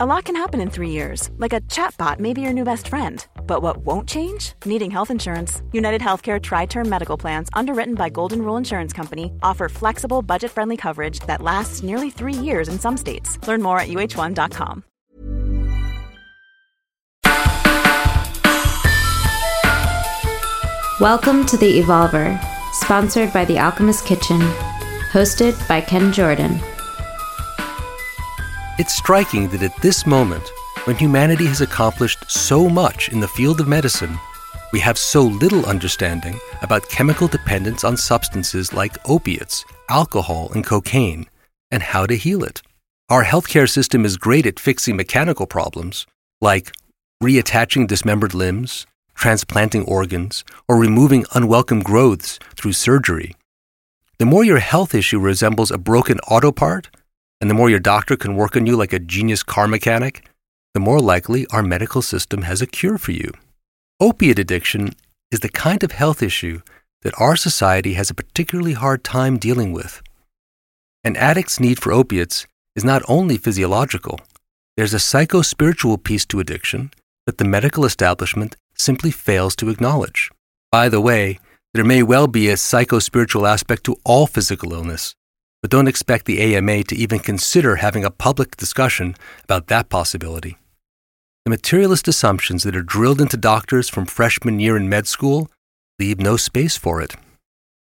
A lot can happen in three years, like a chatbot may be your new best friend. But what won't change? Needing health insurance. United Healthcare Tri Term Medical Plans, underwritten by Golden Rule Insurance Company, offer flexible, budget friendly coverage that lasts nearly three years in some states. Learn more at uh1.com. Welcome to The Evolver, sponsored by The Alchemist Kitchen, hosted by Ken Jordan. It's striking that at this moment, when humanity has accomplished so much in the field of medicine, we have so little understanding about chemical dependence on substances like opiates, alcohol, and cocaine, and how to heal it. Our healthcare system is great at fixing mechanical problems, like reattaching dismembered limbs, transplanting organs, or removing unwelcome growths through surgery. The more your health issue resembles a broken auto part, and the more your doctor can work on you like a genius car mechanic, the more likely our medical system has a cure for you. Opiate addiction is the kind of health issue that our society has a particularly hard time dealing with. An addict's need for opiates is not only physiological, there's a psycho spiritual piece to addiction that the medical establishment simply fails to acknowledge. By the way, there may well be a psycho spiritual aspect to all physical illness, but don't expect the AMA to even consider having a public discussion about that possibility. The materialist assumptions that are drilled into doctors from freshman year in med school leave no space for it.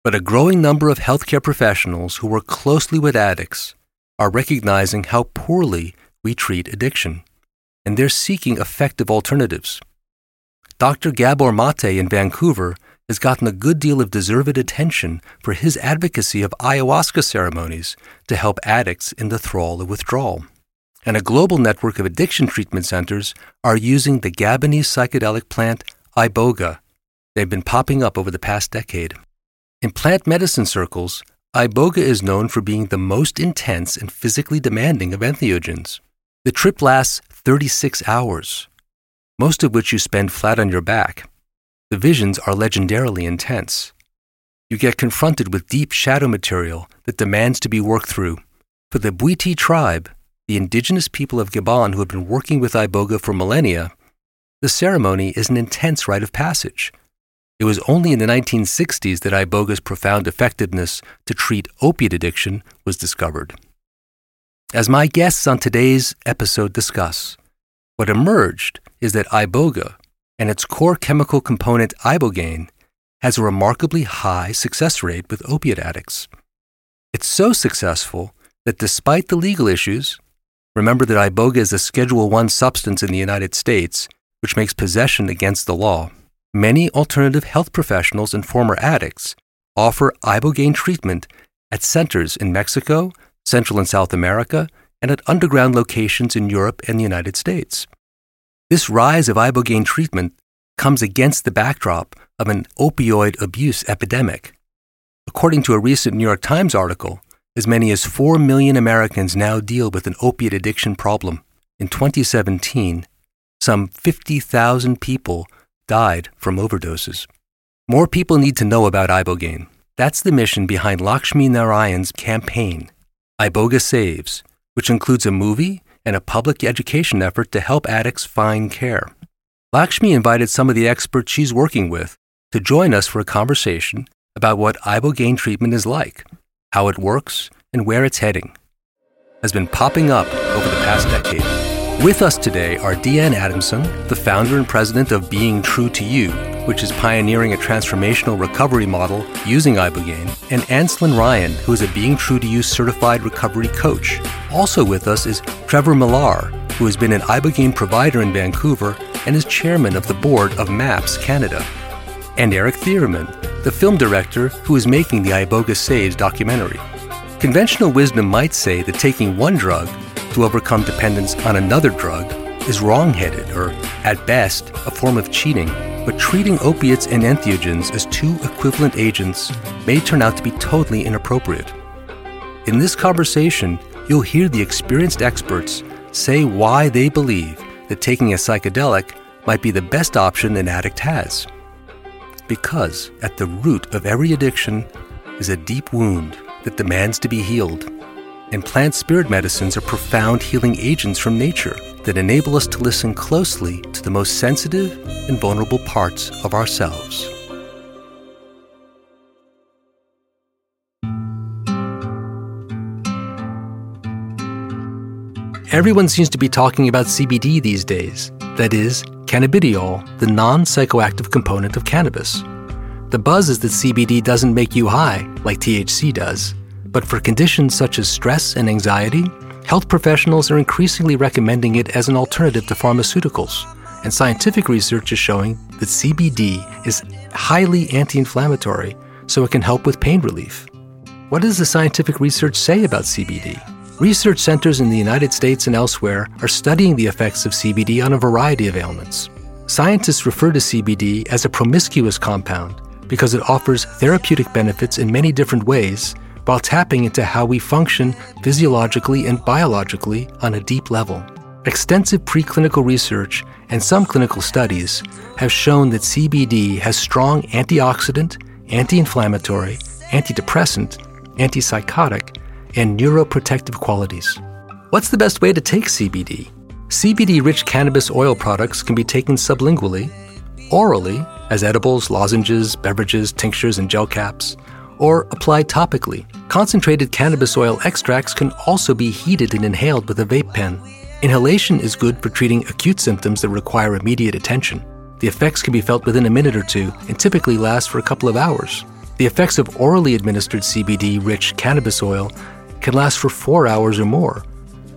But a growing number of healthcare professionals who work closely with addicts are recognizing how poorly we treat addiction, and they're seeking effective alternatives. Dr. Gabor Mate in Vancouver has gotten a good deal of deserved attention for his advocacy of ayahuasca ceremonies to help addicts in the thrall of withdrawal. And a global network of addiction treatment centers are using the Gabonese psychedelic plant iboga. They've been popping up over the past decade. In plant medicine circles, iboga is known for being the most intense and physically demanding of entheogens. The trip lasts 36 hours, most of which you spend flat on your back. The visions are legendarily intense. You get confronted with deep shadow material that demands to be worked through. For the Bwiti tribe, the indigenous people of Gabon who have been working with Iboga for millennia, the ceremony is an intense rite of passage. It was only in the 1960s that Iboga's profound effectiveness to treat opiate addiction was discovered. As my guests on today's episode discuss, what emerged is that Iboga and its core chemical component ibogaine has a remarkably high success rate with opiate addicts. It's so successful that despite the legal issues, remember that iboga is a Schedule 1 substance in the United States, which makes possession against the law. Many alternative health professionals and former addicts offer ibogaine treatment at centers in Mexico, Central and South America, and at underground locations in Europe and the United States. This rise of ibogaine treatment comes against the backdrop of an opioid abuse epidemic. According to a recent New York Times article, as many as 4 million Americans now deal with an opiate addiction problem. In 2017, some 50,000 people died from overdoses. More people need to know about ibogaine. That's the mission behind Lakshmi Narayan's campaign, Iboga Saves, which includes a movie and a public education effort to help addicts find care. Lakshmi invited some of the experts she's working with to join us for a conversation about what ibogaine treatment is like, how it works, and where it's heading. Has been popping up over the past decade. With us today are Deanne Adamson, the founder and president of Being True to You, which is pioneering a transformational recovery model using Ibogaine, and Anslyn Ryan, who is a Being True to You certified recovery coach. Also with us is Trevor Millar, who has been an Ibogaine provider in Vancouver and is chairman of the board of MAPS Canada. And Eric Thierman, the film director who is making the Iboga Saves documentary. Conventional wisdom might say that taking one drug to overcome dependence on another drug is wrong-headed or, at best, a form of cheating but treating opiates and entheogens as two equivalent agents may turn out to be totally inappropriate. In this conversation, you'll hear the experienced experts say why they believe that taking a psychedelic might be the best option an addict has. Because at the root of every addiction is a deep wound that demands to be healed. And plant spirit medicines are profound healing agents from nature that enable us to listen closely to the most sensitive and vulnerable parts of ourselves. Everyone seems to be talking about CBD these days, that is, cannabidiol, the non psychoactive component of cannabis. The buzz is that CBD doesn't make you high like THC does, but for conditions such as stress and anxiety, health professionals are increasingly recommending it as an alternative to pharmaceuticals. And scientific research is showing that CBD is highly anti inflammatory, so it can help with pain relief. What does the scientific research say about CBD? Research centers in the United States and elsewhere are studying the effects of CBD on a variety of ailments. Scientists refer to CBD as a promiscuous compound because it offers therapeutic benefits in many different ways while tapping into how we function physiologically and biologically on a deep level. Extensive preclinical research and some clinical studies have shown that CBD has strong antioxidant, anti inflammatory, antidepressant, antipsychotic, and neuroprotective qualities. What's the best way to take CBD? CBD rich cannabis oil products can be taken sublingually, orally, as edibles, lozenges, beverages, tinctures, and gel caps, or applied topically. Concentrated cannabis oil extracts can also be heated and inhaled with a vape pen. Inhalation is good for treating acute symptoms that require immediate attention. The effects can be felt within a minute or two and typically last for a couple of hours. The effects of orally administered CBD rich cannabis oil can last for four hours or more,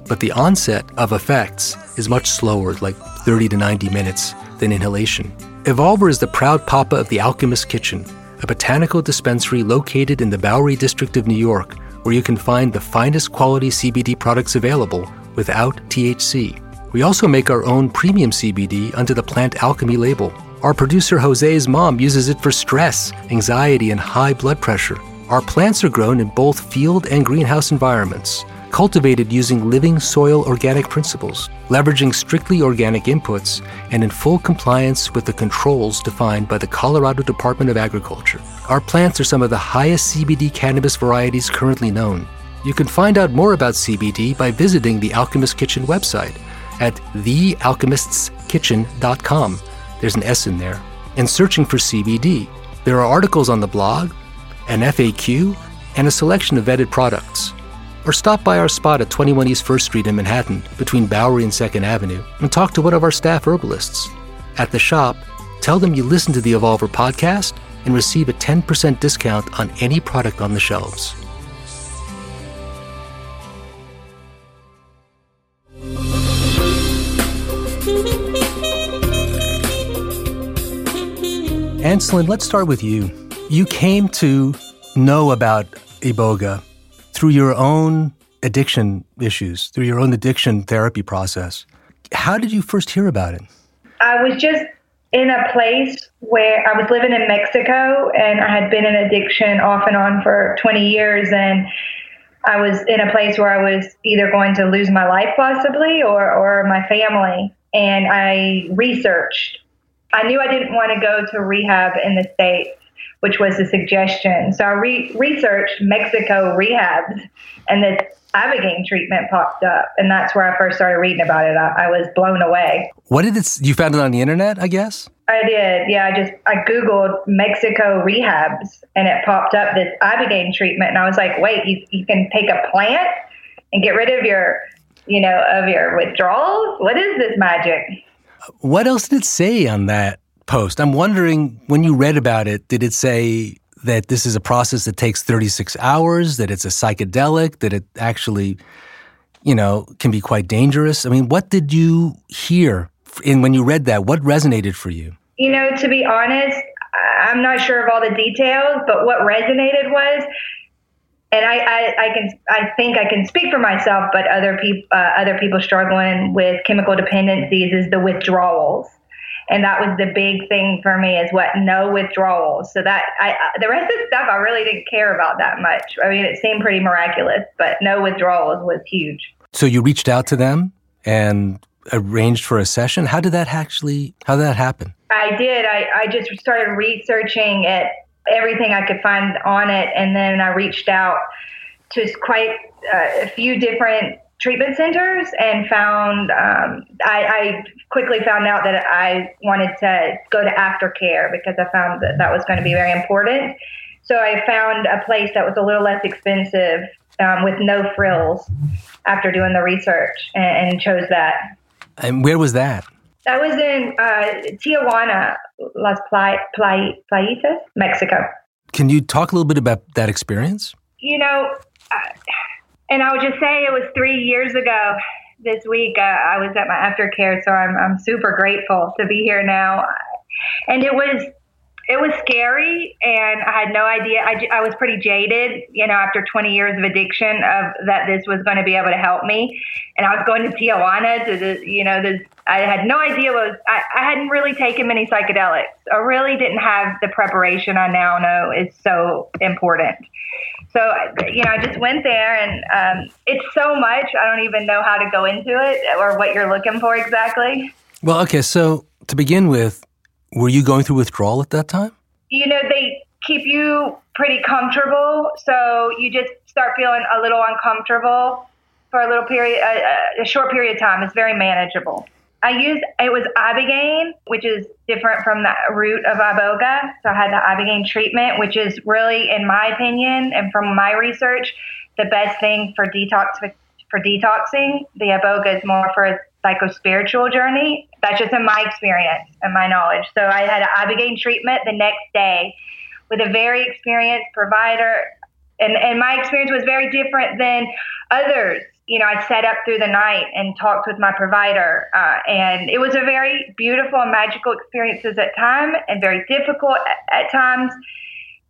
but the onset of effects is much slower, like 30 to 90 minutes, than inhalation. Evolver is the proud papa of the Alchemist Kitchen, a botanical dispensary located in the Bowery district of New York, where you can find the finest quality CBD products available without THC. We also make our own premium CBD under the Plant Alchemy label. Our producer Jose's mom uses it for stress, anxiety, and high blood pressure. Our plants are grown in both field and greenhouse environments, cultivated using living soil organic principles, leveraging strictly organic inputs, and in full compliance with the controls defined by the Colorado Department of Agriculture. Our plants are some of the highest CBD cannabis varieties currently known. You can find out more about CBD by visiting the Alchemist Kitchen website at thealchemistskitchen.com. There's an S in there. And searching for CBD. There are articles on the blog, an FAQ, and a selection of vetted products. Or stop by our spot at 21 East 1st Street in Manhattan, between Bowery and 2nd Avenue, and talk to one of our staff herbalists. At the shop, tell them you listen to the Evolver podcast and receive a 10% discount on any product on the shelves. Anslyn, let's start with you you came to know about Iboga through your own addiction issues, through your own addiction therapy process. How did you first hear about it? I was just in a place where I was living in Mexico and I had been in addiction off and on for 20 years. And I was in a place where I was either going to lose my life possibly or, or my family. And I researched. I knew I didn't want to go to rehab in the States which was a suggestion. So I re- researched Mexico rehabs, and the Ibogaine treatment popped up, and that's where I first started reading about it. I, I was blown away. What did it? You found it on the internet, I guess. I did. Yeah, I just I googled Mexico rehabs, and it popped up this Ibogaine treatment, and I was like, wait, you you can take a plant and get rid of your you know of your withdrawals. What is this magic? What else did it say on that post. I'm wondering when you read about it, did it say that this is a process that takes 36 hours, that it's a psychedelic, that it actually, you know, can be quite dangerous? I mean, what did you hear in when you read that? What resonated for you? You know, to be honest, I'm not sure of all the details, but what resonated was and I, I, I, can I think I can speak for myself, but other people uh, other people struggling with chemical dependencies is the withdrawals and that was the big thing for me is what no withdrawals. So that I the rest of the stuff I really didn't care about that much. I mean, it seemed pretty miraculous, but no withdrawals was huge. So you reached out to them and arranged for a session. How did that actually? How did that happen? I did. I I just started researching it, everything I could find on it, and then I reached out to quite uh, a few different treatment centers and found um, I, I, quickly found out that I wanted to go to aftercare because I found that that was going to be very important. So I found a place that was a little less expensive um, with no frills after doing the research and, and, chose that. And where was that? That was in uh, Tijuana, Las Playitas, Mexico. Can you talk a little bit about that experience? You know, uh, and I would just say it was three years ago this week. Uh, I was at my aftercare, so I'm I'm super grateful to be here now. And it was it was scary, and I had no idea. I, I was pretty jaded, you know, after 20 years of addiction, of that this was going to be able to help me. And I was going to Tijuana to the, you know, the. I had no idea what was. I, I hadn't really taken many psychedelics. I really didn't have the preparation I now know is so important. So, you know, I just went there and um, it's so much. I don't even know how to go into it or what you're looking for exactly. Well, okay. So, to begin with, were you going through withdrawal at that time? You know, they keep you pretty comfortable. So, you just start feeling a little uncomfortable for a little period, a, a short period of time. It's very manageable. I used it was ibogaine, which is different from the root of iboga. So I had the ibogaine treatment, which is really, in my opinion, and from my research, the best thing for detox for detoxing. The iboga is more for a psychospiritual journey. That's just in my experience and my knowledge. So I had an ibogaine treatment the next day with a very experienced provider, and and my experience was very different than others you know, I sat up through the night and talked with my provider, uh, and it was a very beautiful and magical experiences at time, and very difficult at, at times.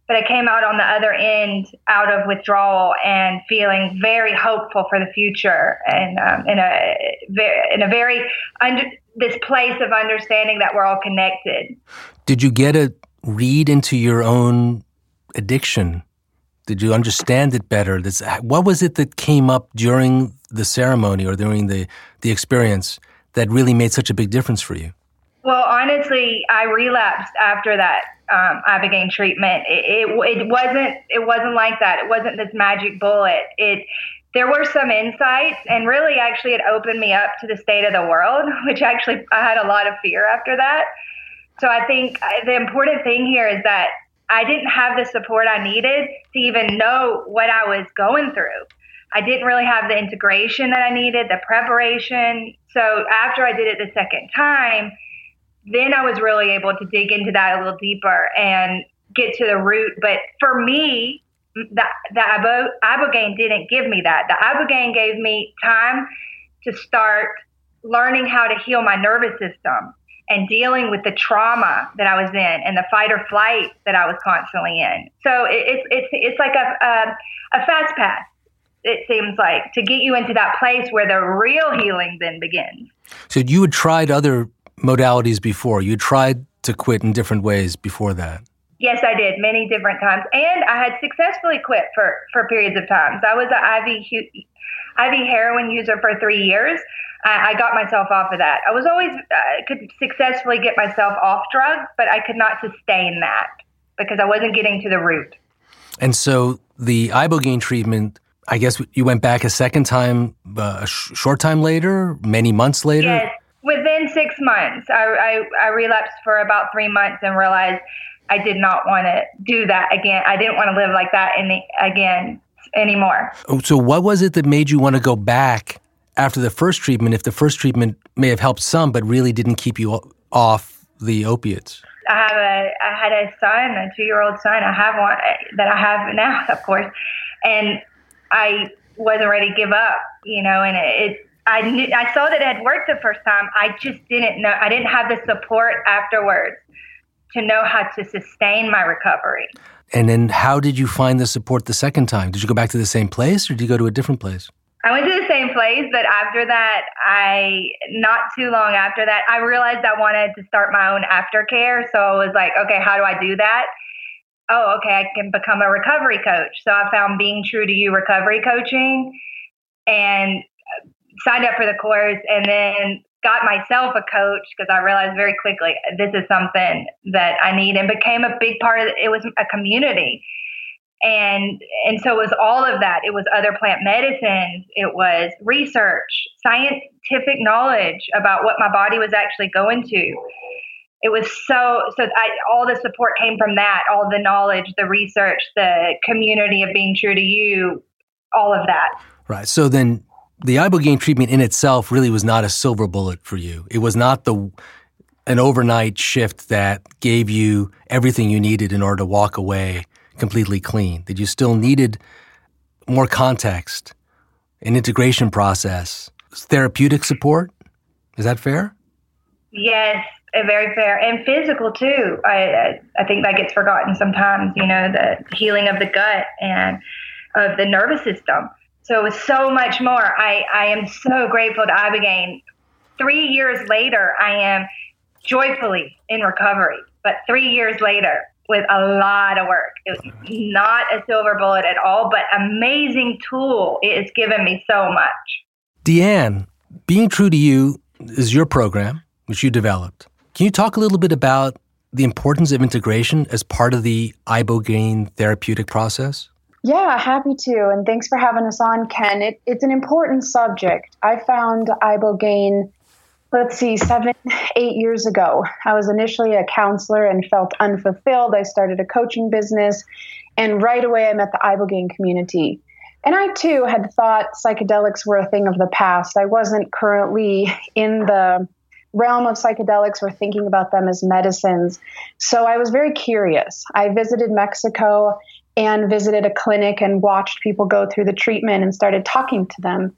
But I came out on the other end, out of withdrawal, and feeling very hopeful for the future, and um, in a in a very under this place of understanding that we're all connected. Did you get a read into your own addiction did you understand it better? This, what was it that came up during the ceremony or during the, the experience that really made such a big difference for you? Well, honestly, I relapsed after that um, ibogaine treatment. It, it, it wasn't it wasn't like that. It wasn't this magic bullet. It there were some insights, and really, actually, it opened me up to the state of the world, which actually I had a lot of fear after that. So I think uh, the important thing here is that I didn't have the support I needed to even know what I was going through. I didn't really have the integration that I needed, the preparation. So after I did it the second time, then I was really able to dig into that a little deeper and get to the root. But for me, the, the ibogaine didn't give me that. The ibogaine gave me time to start learning how to heal my nervous system and dealing with the trauma that I was in and the fight or flight that I was constantly in. So it, it's it's it's like a, a a fast pass. It seems like to get you into that place where the real healing then begins. So you had tried other modalities before. You tried to quit in different ways before that. Yes, I did many different times, and I had successfully quit for for periods of times. I was an IV IV heroin user for three years. I, I got myself off of that. I was always uh, could successfully get myself off drugs, but I could not sustain that because I wasn't getting to the root. And so the ibogaine treatment, I guess you went back a second time, uh, a sh- short time later, many months later. Yes, within six months, I, I, I relapsed for about three months and realized I did not want to do that again. I didn't want to live like that any, again anymore. Oh, so what was it that made you want to go back after the first treatment, if the first treatment may have helped some, but really didn't keep you off the opiates? I have a, I had a son, a two year old son. I have one eh, that I have now, of course, and I wasn't ready to give up, you know, and it, it I knew, I saw that it had worked the first time. I just didn't know. I didn't have the support afterwards to know how to sustain my recovery. And then, how did you find the support the second time? Did you go back to the same place, or did you go to a different place? I went to the same place, but after that, I not too long after that, I realized I wanted to start my own aftercare. So I was like, okay, how do I do that? Oh, okay, I can become a recovery coach. So I found Being True to You recovery coaching and signed up for the course and then got myself a coach because I realized very quickly this is something that I need and became a big part of it. It was a community. And and so it was all of that. It was other plant medicines it was research scientific knowledge about what my body was actually going to. It was so so I, all the support came from that all the knowledge the research the community of being true to you all of that. Right. So then the ibogaine treatment in itself really was not a silver bullet for you it was not the an overnight shift that gave you everything you needed in order to walk away completely clean, that you still needed more context, an integration process, therapeutic support. Is that fair? Yes, very fair, and physical too. I I think that gets forgotten sometimes. You know, the healing of the gut and of the nervous system. So it was so much more. I I am so grateful to Ibogaine. Three years later, I am joyfully in recovery. But three years later, with a lot of work. It was not a silver bullet at all, but amazing tool. It has given me so much. Deanne, Being True to You is your program, which you developed. Can you talk a little bit about the importance of integration as part of the ibogaine therapeutic process? Yeah, happy to. And thanks for having us on, Ken. It, it's an important subject. I found ibogaine let's see, seven, eight years ago. I was initially a counselor and felt unfulfilled. I started a coaching business, and right away I met the Ibogaine community. And I too had thought psychedelics were a thing of the past. I wasn't currently in the realm of psychedelics or thinking about them as medicines. So I was very curious. I visited Mexico and visited a clinic and watched people go through the treatment and started talking to them.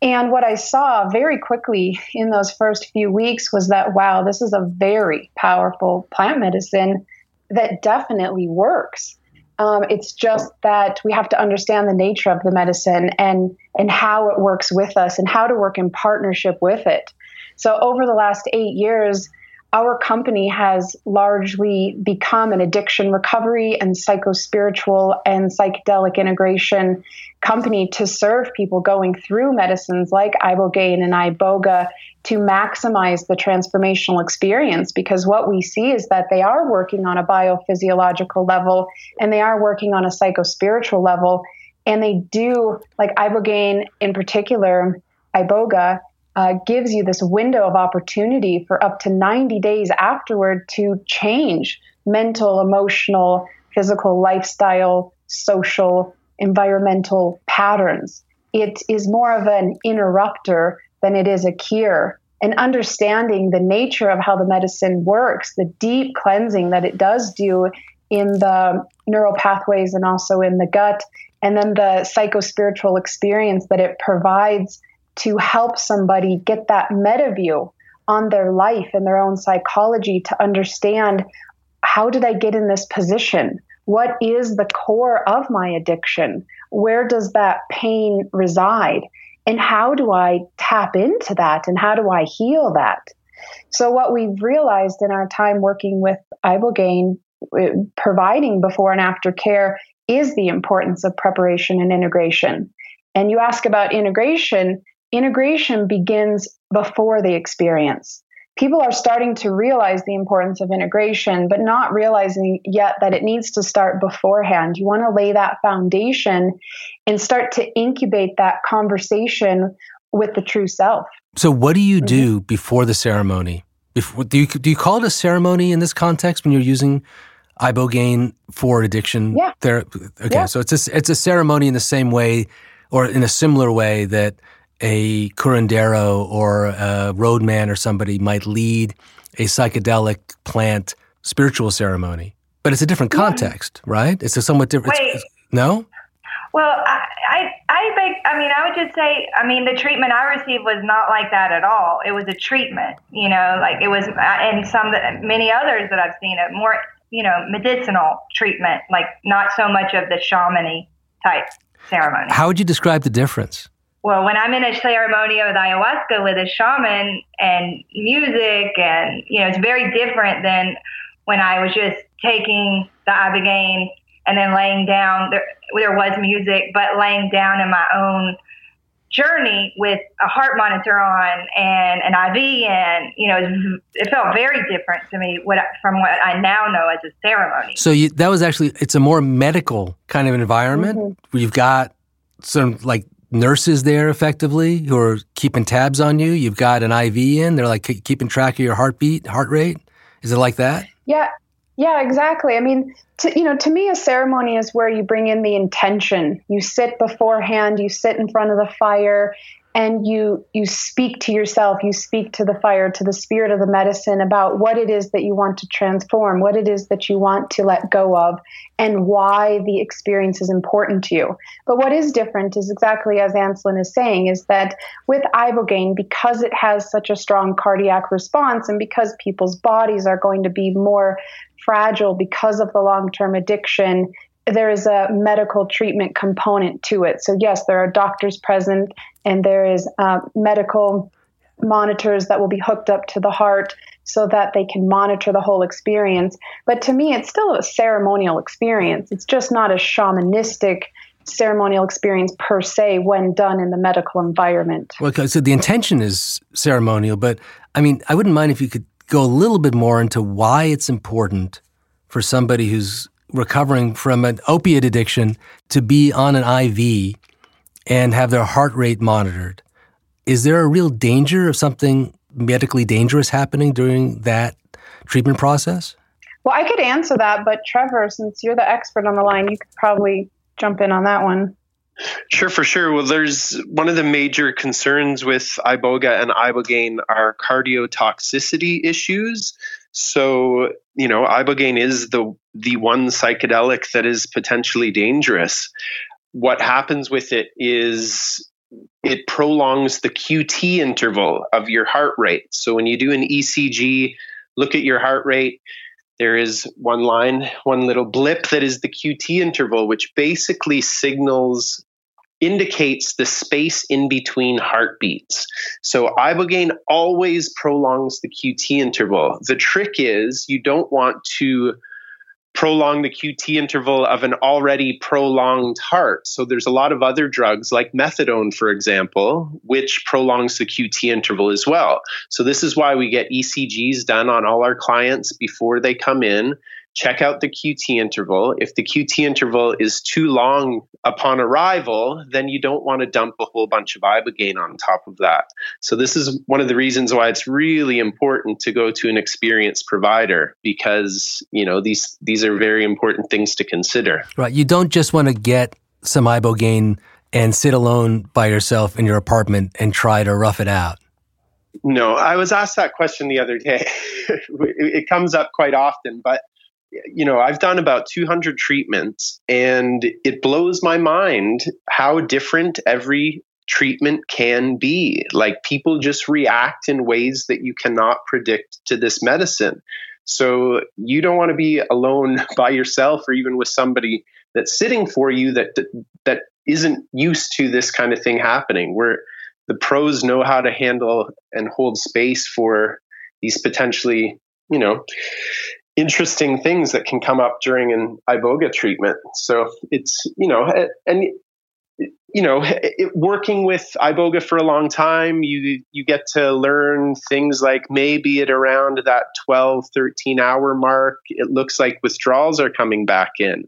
And what I saw very quickly in those first few weeks was that, wow, this is a very powerful plant medicine that definitely works. Um, it's just that we have to understand the nature of the medicine and and how it works with us and how to work in partnership with it. So over the last eight years, our company has largely become an addiction recovery and psychospiritual and psychedelic integration company to serve people going through medicines like ibogaine and iboga to maximize the transformational experience because what we see is that they are working on a biophysiological level and they are working on a psychospiritual level. And they do like ibogaine in particular iboga uh, gives you this window of opportunity for up to 90 days afterward to change mental, emotional, physical, lifestyle, social, environmental patterns. It is more of an interrupter than it is a cure. And understanding the nature of how the medicine works, the deep cleansing that it does do in the neural pathways and also in the gut, and then the psychospiritual experience that it provides to help somebody get that meta view on their life and their own psychology to understand how did I get in this position? What is the core of my addiction? Where does that pain reside? And how do I tap into that? And how do I heal that? So, what we've realized in our time working with Ibogaine, uh, providing before and after care, is the importance of preparation and integration. And you ask about integration, integration begins before the experience. People are starting to realize the importance of integration, but not realizing yet that it needs to start beforehand. You want to lay that foundation and start to incubate that conversation with the true self. So, what do you do mm-hmm. before the ceremony? Before, do you do you call it a ceremony in this context when you're using ibogaine for addiction yeah. therapy? Okay, yeah. so it's a, it's a ceremony in the same way or in a similar way that a curandero or a roadman or somebody might lead a psychedelic plant spiritual ceremony. But it's a different context, yeah. right? It's a somewhat different. Wait. no? Well, I, I, I, think, I mean, I would just say, I mean, the treatment I received was not like that at all. It was a treatment, you know, like it was, uh, and some, many others that I've seen, it more, you know, medicinal treatment, like not so much of the shamany type ceremony. How would you describe the difference? Well, when I'm in a ceremony with ayahuasca with a shaman and music, and you know, it's very different than when I was just taking the ibogaine and then laying down. There, there was music, but laying down in my own journey with a heart monitor on and an IV, and you know, it felt very different to me what, from what I now know as a ceremony. So you, that was actually it's a more medical kind of environment mm-hmm. where you've got some like nurses there effectively who are keeping tabs on you. You've got an IV in; they're like keeping track of your heartbeat, heart rate. Is it like that? Yeah, yeah, exactly. I mean, to, you know, to me, a ceremony is where you bring in the intention. You sit beforehand, you sit in front of the fire, and you you speak to yourself you speak to the fire to the spirit of the medicine about what it is that you want to transform what it is that you want to let go of and why the experience is important to you. But what is different is exactly as Anslyn is saying is that with ibogaine because it has such a strong cardiac response and because people's bodies are going to be more fragile because of the long-term addiction there is a medical treatment component to it. So, yes, there are doctors present and there is uh, medical monitors that will be hooked up to the heart so that they can monitor the whole experience. But to me, it's still a ceremonial experience. It's just not a shamanistic ceremonial experience per se when done in the medical environment. Well, so the intention is ceremonial, but I mean, I wouldn't mind if you could go a little bit more into why it's important for somebody who's recovering from an opiate addiction to be on an IV and have their heart rate monitored. Is there a real danger of something medically dangerous happening during that treatment process? Well, I could answer that, but Trevor, since you're the expert on the line, you could probably jump in on that one. Sure, for sure. Well, there's one of the major concerns with iboga and ibogaine are cardiotoxicity issues. So, you know, ibogaine is the the one psychedelic that is potentially dangerous. What happens with it is it prolongs the QT interval of your heart rate. So when you do an ECG, look at your heart rate, there is one line, one little blip that is the QT interval, which basically signals indicates the space in between heartbeats. So ibogaine always prolongs the QT interval. The trick is you don't want to prolong the QT interval of an already prolonged heart. So there's a lot of other drugs like methadone for example, which prolongs the QT interval as well. So this is why we get ECGs done on all our clients before they come in check out the QT interval. If the QT interval is too long upon arrival, then you don't want to dump a whole bunch of ibogaine on top of that. So this is one of the reasons why it's really important to go to an experienced provider because, you know, these these are very important things to consider. Right. You don't just want to get some ibogaine and sit alone by yourself in your apartment and try to rough it out. No, I was asked that question the other day. it comes up quite often, but you know, I've done about 200 treatments and it blows my mind how different every treatment can be. Like people just react in ways that you cannot predict to this medicine. So you don't want to be alone by yourself or even with somebody that's sitting for you that that isn't used to this kind of thing happening where the pros know how to handle and hold space for these potentially, you know, interesting things that can come up during an iboga treatment. So it's you know and you know it, working with iboga for a long time you you get to learn things like maybe at around that 12 13 hour mark it looks like withdrawals are coming back in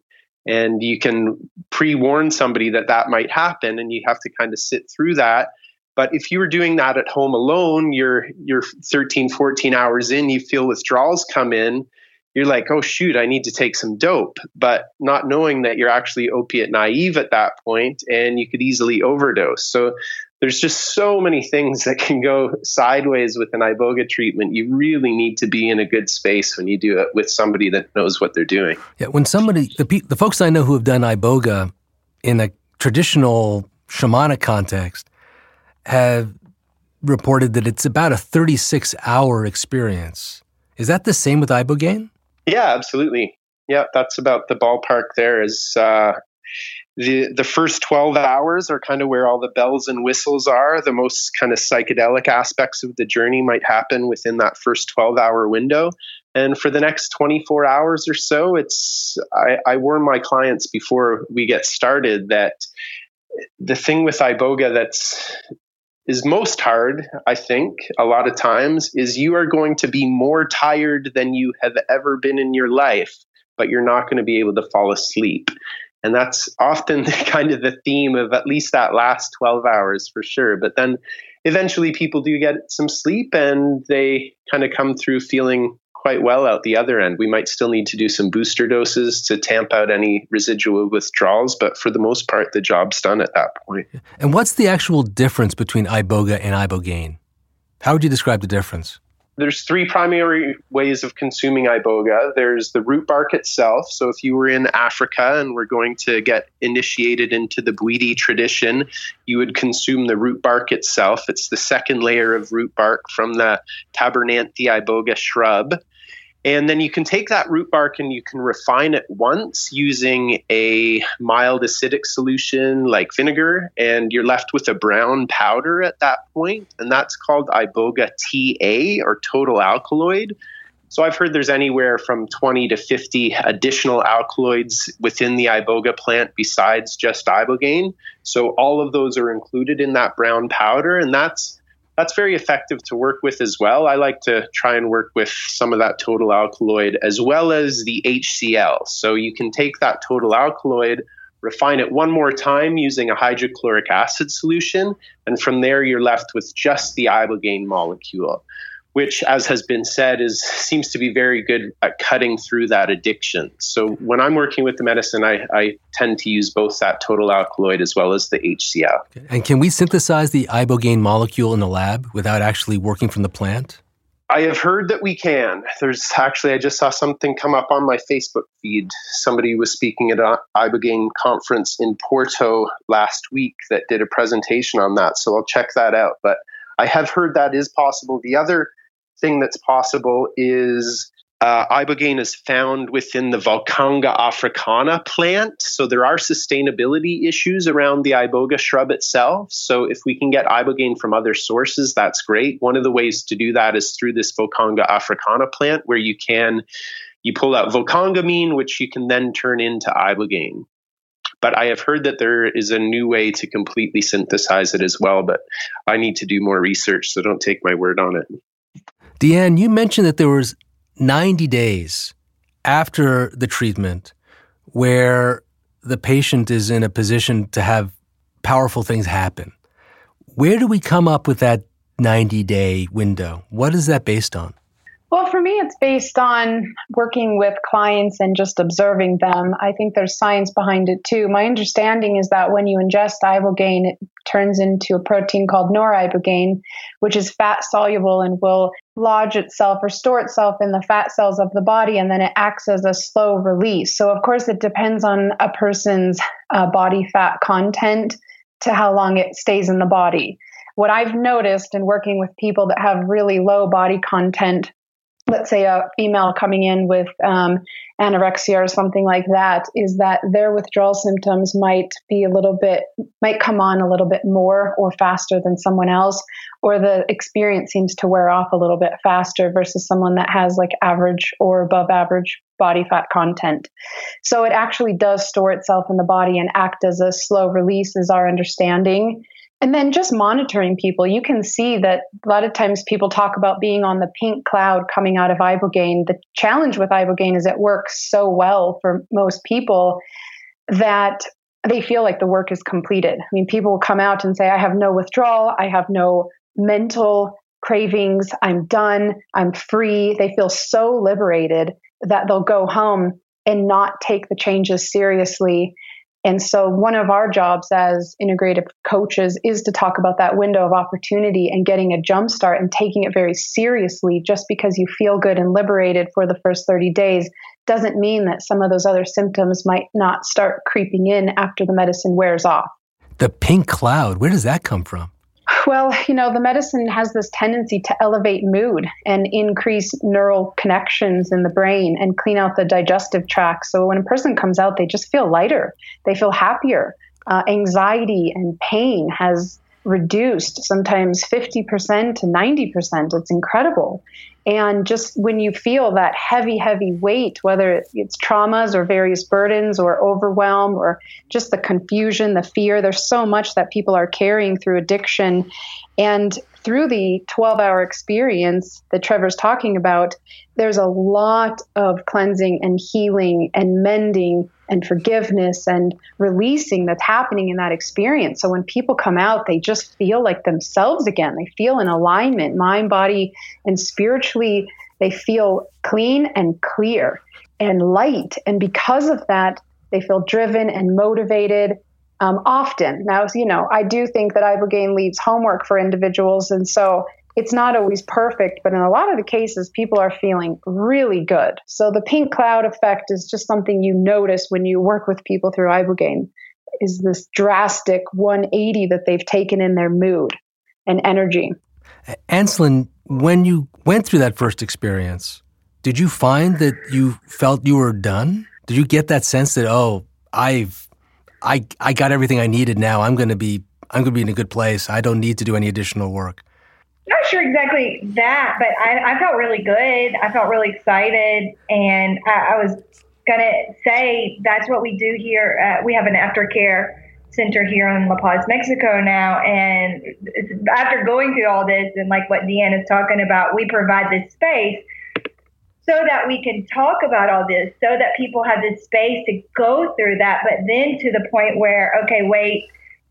and you can pre-warn somebody that that might happen and you have to kind of sit through that but if you were doing that at home alone you're you're 13 14 hours in you feel withdrawals come in you're like, oh, shoot, I need to take some dope, but not knowing that you're actually opiate naive at that point and you could easily overdose. So there's just so many things that can go sideways with an iboga treatment. You really need to be in a good space when you do it with somebody that knows what they're doing. Yeah, when somebody, the, pe- the folks I know who have done iboga in a traditional shamanic context have reported that it's about a 36 hour experience. Is that the same with ibogaine? Yeah, absolutely. Yeah, that's about the ballpark. There is uh, the the first twelve hours are kind of where all the bells and whistles are. The most kind of psychedelic aspects of the journey might happen within that first twelve hour window. And for the next 24 hours or so, it's I, I warn my clients before we get started that the thing with iboga that's is most hard, I think, a lot of times, is you are going to be more tired than you have ever been in your life, but you're not going to be able to fall asleep. And that's often kind of the theme of at least that last 12 hours for sure. But then eventually people do get some sleep and they kind of come through feeling quite well out the other end. We might still need to do some booster doses to tamp out any residual withdrawals, but for the most part, the job's done at that point. And what's the actual difference between iboga and ibogaine? How would you describe the difference? There's three primary ways of consuming iboga. There's the root bark itself. So if you were in Africa and we're going to get initiated into the Bwiti tradition, you would consume the root bark itself. It's the second layer of root bark from the Tabernanthe iboga shrub. And then you can take that root bark and you can refine it once using a mild acidic solution like vinegar, and you're left with a brown powder at that point, and that's called iboga TA or total alkaloid. So I've heard there's anywhere from 20 to 50 additional alkaloids within the iboga plant besides just ibogaine. So all of those are included in that brown powder, and that's that's very effective to work with as well. I like to try and work with some of that total alkaloid as well as the HCl. So you can take that total alkaloid, refine it one more time using a hydrochloric acid solution, and from there you're left with just the ibogaine molecule which, as has been said, is seems to be very good at cutting through that addiction. So when I'm working with the medicine, I, I tend to use both that total alkaloid as well as the HCl. And can we synthesize the ibogaine molecule in the lab without actually working from the plant? I have heard that we can. There's actually, I just saw something come up on my Facebook feed. Somebody was speaking at an ibogaine conference in Porto last week that did a presentation on that. So I'll check that out. But I have heard that is possible. The other thing that's possible is uh, ibogaine is found within the Voacanga africana plant. So there are sustainability issues around the iboga shrub itself. So if we can get ibogaine from other sources, that's great. One of the ways to do that is through this Voacanga africana plant, where you can you pull out volcangamine, which you can then turn into ibogaine. But I have heard that there is a new way to completely synthesize it as well. But I need to do more research, so don't take my word on it. Deanne, you mentioned that there was 90 days after the treatment where the patient is in a position to have powerful things happen. Where do we come up with that 90 day window? What is that based on? Well, for me, it's based on working with clients and just observing them. I think there's science behind it too. My understanding is that when you ingest ibogaine, it turns into a protein called noribogaine, which is fat soluble and will lodge itself or store itself in the fat cells of the body, and then it acts as a slow release. So, of course, it depends on a person's uh, body fat content to how long it stays in the body. What I've noticed in working with people that have really low body content let's say a female coming in with um, anorexia or something like that is that their withdrawal symptoms might be a little bit might come on a little bit more or faster than someone else or the experience seems to wear off a little bit faster versus someone that has like average or above average body fat content. So it actually does store itself in the body and act as a slow release is our understanding and then just monitoring people, you can see that a lot of times people talk about being on the pink cloud coming out of Ibogaine. The challenge with Ibogaine is it works so well for most people that they feel like the work is completed. I mean, people will come out and say, I have no withdrawal, I have no mental cravings, I'm done, I'm free. They feel so liberated that they'll go home and not take the changes seriously and so, one of our jobs as integrative coaches is to talk about that window of opportunity and getting a jump start and taking it very seriously. Just because you feel good and liberated for the first 30 days doesn't mean that some of those other symptoms might not start creeping in after the medicine wears off. The pink cloud, where does that come from? Well, you know, the medicine has this tendency to elevate mood and increase neural connections in the brain and clean out the digestive tract. So when a person comes out, they just feel lighter, they feel happier. Uh, anxiety and pain has reduced, sometimes 50% to 90%. It's incredible. And just when you feel that heavy, heavy weight, whether it's traumas or various burdens or overwhelm or just the confusion, the fear, there's so much that people are carrying through addiction. And through the 12 hour experience that Trevor's talking about, there's a lot of cleansing and healing and mending and forgiveness and releasing that's happening in that experience. So when people come out, they just feel like themselves again. They feel in alignment, mind, body, and spiritually, they feel clean and clear and light. And because of that, they feel driven and motivated um, often. Now, you know, I do think that Ibogaine leaves homework for individuals. And so it's not always perfect, but in a lot of the cases, people are feeling really good. So the pink cloud effect is just something you notice when you work with people through Ibogaine is this drastic 180 that they've taken in their mood and energy. Anslyn, when you went through that first experience, did you find that you felt you were done? Did you get that sense that, oh, I've I I got everything I needed now. I'm going to be I'm going to be in a good place. I don't need to do any additional work. Not sure exactly that, but I, I felt really good. I felt really excited, and I, I was going to say that's what we do here. We have an aftercare center here in La Paz, Mexico now, and after going through all this and like what Deanne is talking about, we provide this space so that we can talk about all this, so that people have this space to go through that, but then to the point where, okay, wait,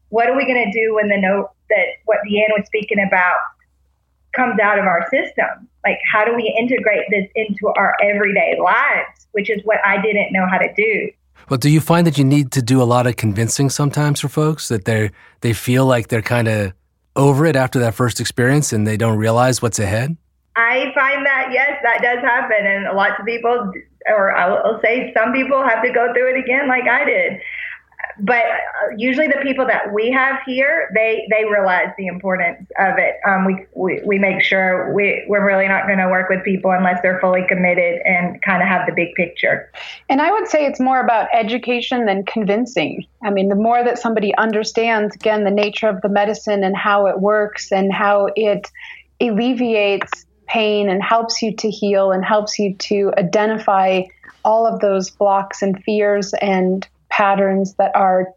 what are we going to do when the note that what Deanne was speaking about comes out of our system? Like, how do we integrate this into our everyday lives, which is what I didn't know how to do. Well, do you find that you need to do a lot of convincing sometimes for folks that they they feel like they're kind of over it after that first experience and they don't realize what's ahead? I find that yes, that does happen, and lots of people, or I will say some people, have to go through it again, like I did. But uh, usually, the people that we have here, they they realize the importance of it. Um, we, we we make sure we we're really not going to work with people unless they're fully committed and kind of have the big picture. And I would say it's more about education than convincing. I mean, the more that somebody understands, again, the nature of the medicine and how it works and how it alleviates pain and helps you to heal and helps you to identify all of those blocks and fears and patterns that are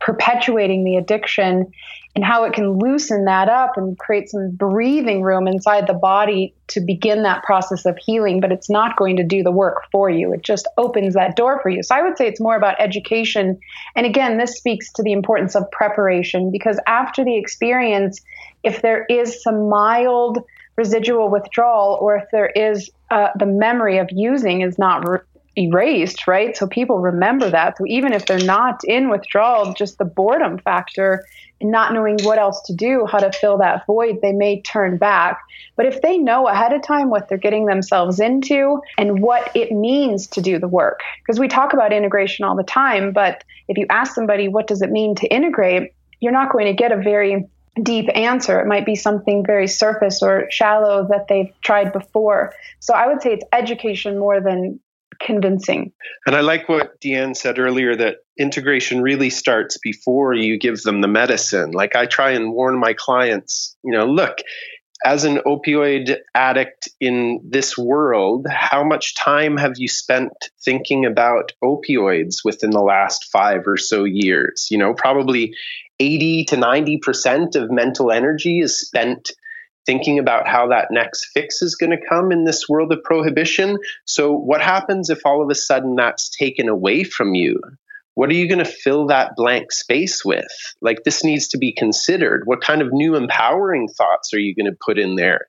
perpetuating the addiction and how it can loosen that up and create some breathing room inside the body to begin that process of healing but it's not going to do the work for you. It just opens that door for you. So i would say it's more about education. And again this speaks to the importance of preparation because after the experience if there is some mild residual withdrawal or if there is uh, the memory of using is not re- erased, right? So people remember that. So even if they're not in withdrawal, just the boredom factor and not knowing what else to do, how to fill that void, they may turn back. But if they know ahead of time what they're getting themselves into and what it means to do the work, because we talk about integration all the time, but if you ask somebody, what does it mean to integrate? You're not going to get a very deep answer. It might be something very surface or shallow that they've tried before. So I would say it's education more than convincing. And I like what Deanne said earlier that integration really starts before you give them the medicine. Like I try and warn my clients, you know, look, as an opioid addict in this world, how much time have you spent thinking about opioids within the last five or so years? You know, probably 80 to 90% of mental energy is spent thinking about how that next fix is going to come in this world of prohibition. So, what happens if all of a sudden that's taken away from you? What are you going to fill that blank space with? Like, this needs to be considered. What kind of new empowering thoughts are you going to put in there?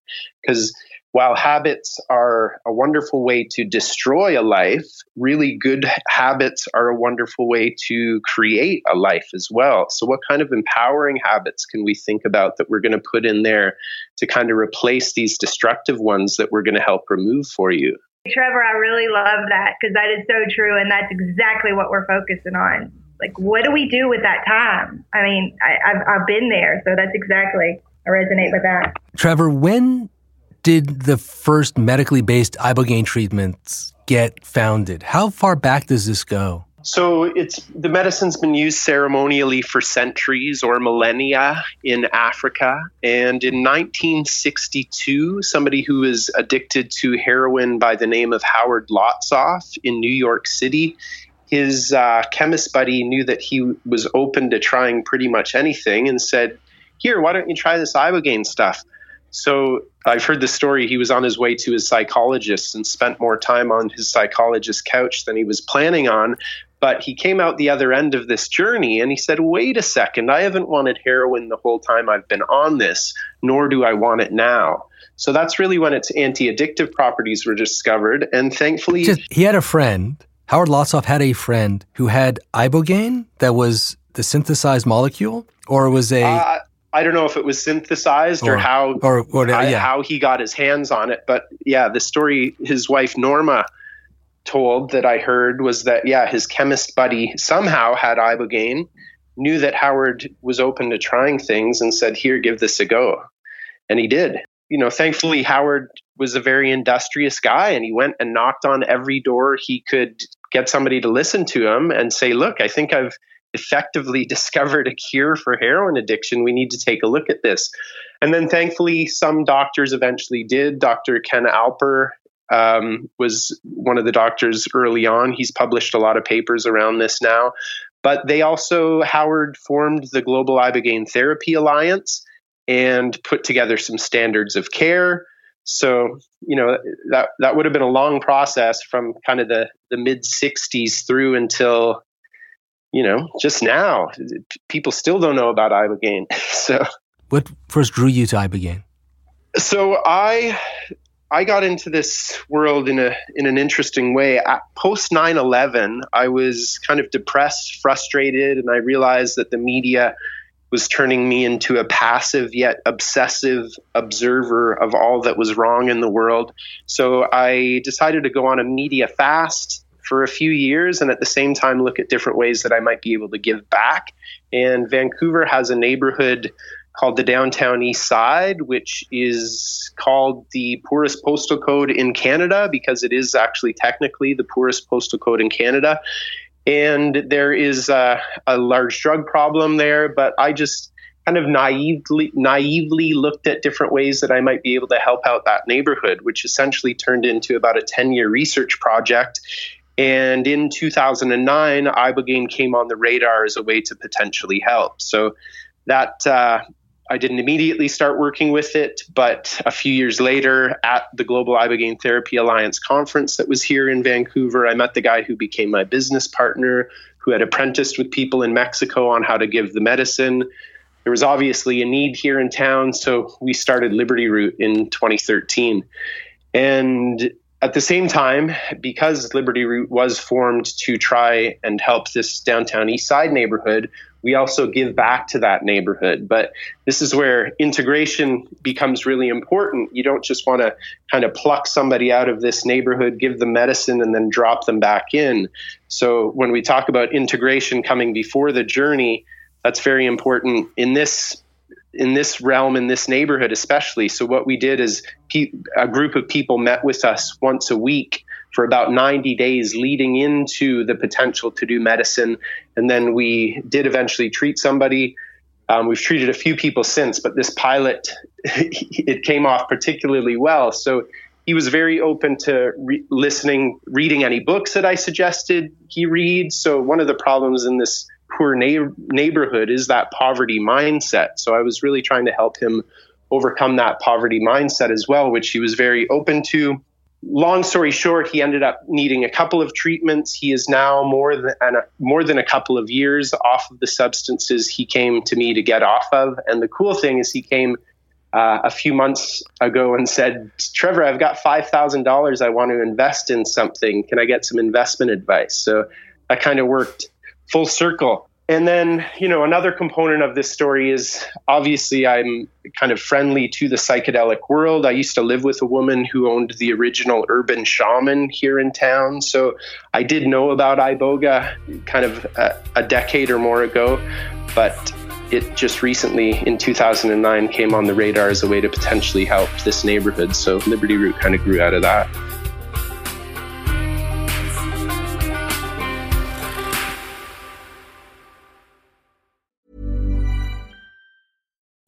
Because while habits are a wonderful way to destroy a life, really good habits are a wonderful way to create a life as well. So, what kind of empowering habits can we think about that we're going to put in there to kind of replace these destructive ones that we're going to help remove for you? Trevor, I really love that because that is so true. And that's exactly what we're focusing on. Like, what do we do with that time? I mean, I, have I've been there. So that's exactly, I resonate with that. Trevor, when did the first medically based ibogaine treatments get founded? How far back does this go? So it's the medicine's been used ceremonially for centuries or millennia in Africa. And in 1962, somebody who was addicted to heroin by the name of Howard Lotsof in New York City, his uh, chemist buddy knew that he was open to trying pretty much anything and said, "Here, why don't you try this ibogaine stuff?" So I've heard the story. He was on his way to his psychologist and spent more time on his psychologist's couch than he was planning on. But he came out the other end of this journey and he said, Wait a second, I haven't wanted heroin the whole time I've been on this, nor do I want it now. So that's really when its anti addictive properties were discovered. And thankfully, Just, he had a friend, Howard Lotsof had a friend who had ibogaine that was the synthesized molecule, or was a. Uh, I don't know if it was synthesized or, or how or, or yeah. how he got his hands on it, but yeah, the story his wife Norma told that I heard was that yeah, his chemist buddy somehow had ibogaine, knew that Howard was open to trying things, and said, "Here, give this a go," and he did. You know, thankfully Howard was a very industrious guy, and he went and knocked on every door he could get somebody to listen to him and say, "Look, I think I've." effectively discovered a cure for heroin addiction. We need to take a look at this. And then thankfully, some doctors eventually did. Dr. Ken Alper um, was one of the doctors early on. He's published a lot of papers around this now. But they also, Howard formed the Global Ibogaine Therapy Alliance and put together some standards of care. So, you know, that, that would have been a long process from kind of the, the mid 60s through until you know, just now, people still don't know about ibogaine. so, what first drew you to ibogaine? So I I got into this world in a in an interesting way. Post 9/11, I was kind of depressed, frustrated, and I realized that the media was turning me into a passive yet obsessive observer of all that was wrong in the world. So I decided to go on a media fast for a few years and at the same time look at different ways that I might be able to give back. And Vancouver has a neighborhood called the Downtown East Side, which is called the poorest postal code in Canada because it is actually technically the poorest postal code in Canada. And there is a, a large drug problem there, but I just kind of naively naively looked at different ways that I might be able to help out that neighborhood, which essentially turned into about a 10 year research project. And in 2009, Ibogaine came on the radar as a way to potentially help. So that uh, I didn't immediately start working with it, but a few years later at the Global Ibogaine Therapy Alliance conference that was here in Vancouver, I met the guy who became my business partner, who had apprenticed with people in Mexico on how to give the medicine. There was obviously a need here in town, so we started Liberty Root in 2013. And at the same time, because Liberty Root was formed to try and help this downtown east side neighborhood, we also give back to that neighborhood. But this is where integration becomes really important. You don't just want to kind of pluck somebody out of this neighborhood, give them medicine, and then drop them back in. So when we talk about integration coming before the journey, that's very important in this in this realm in this neighborhood especially so what we did is a group of people met with us once a week for about 90 days leading into the potential to do medicine and then we did eventually treat somebody um, we've treated a few people since but this pilot it came off particularly well so he was very open to re- listening reading any books that i suggested he read so one of the problems in this poor na- neighborhood is that poverty mindset. So I was really trying to help him overcome that poverty mindset as well, which he was very open to. Long story short, he ended up needing a couple of treatments. He is now more than a, more than a couple of years off of the substances he came to me to get off of. And the cool thing is, he came uh, a few months ago and said, "Trevor, I've got five thousand dollars. I want to invest in something. Can I get some investment advice?" So that kind of worked full circle. And then, you know, another component of this story is obviously I'm kind of friendly to the psychedelic world. I used to live with a woman who owned the original urban shaman here in town. So I did know about Iboga kind of a, a decade or more ago, but it just recently in 2009 came on the radar as a way to potentially help this neighborhood. So Liberty Root kind of grew out of that.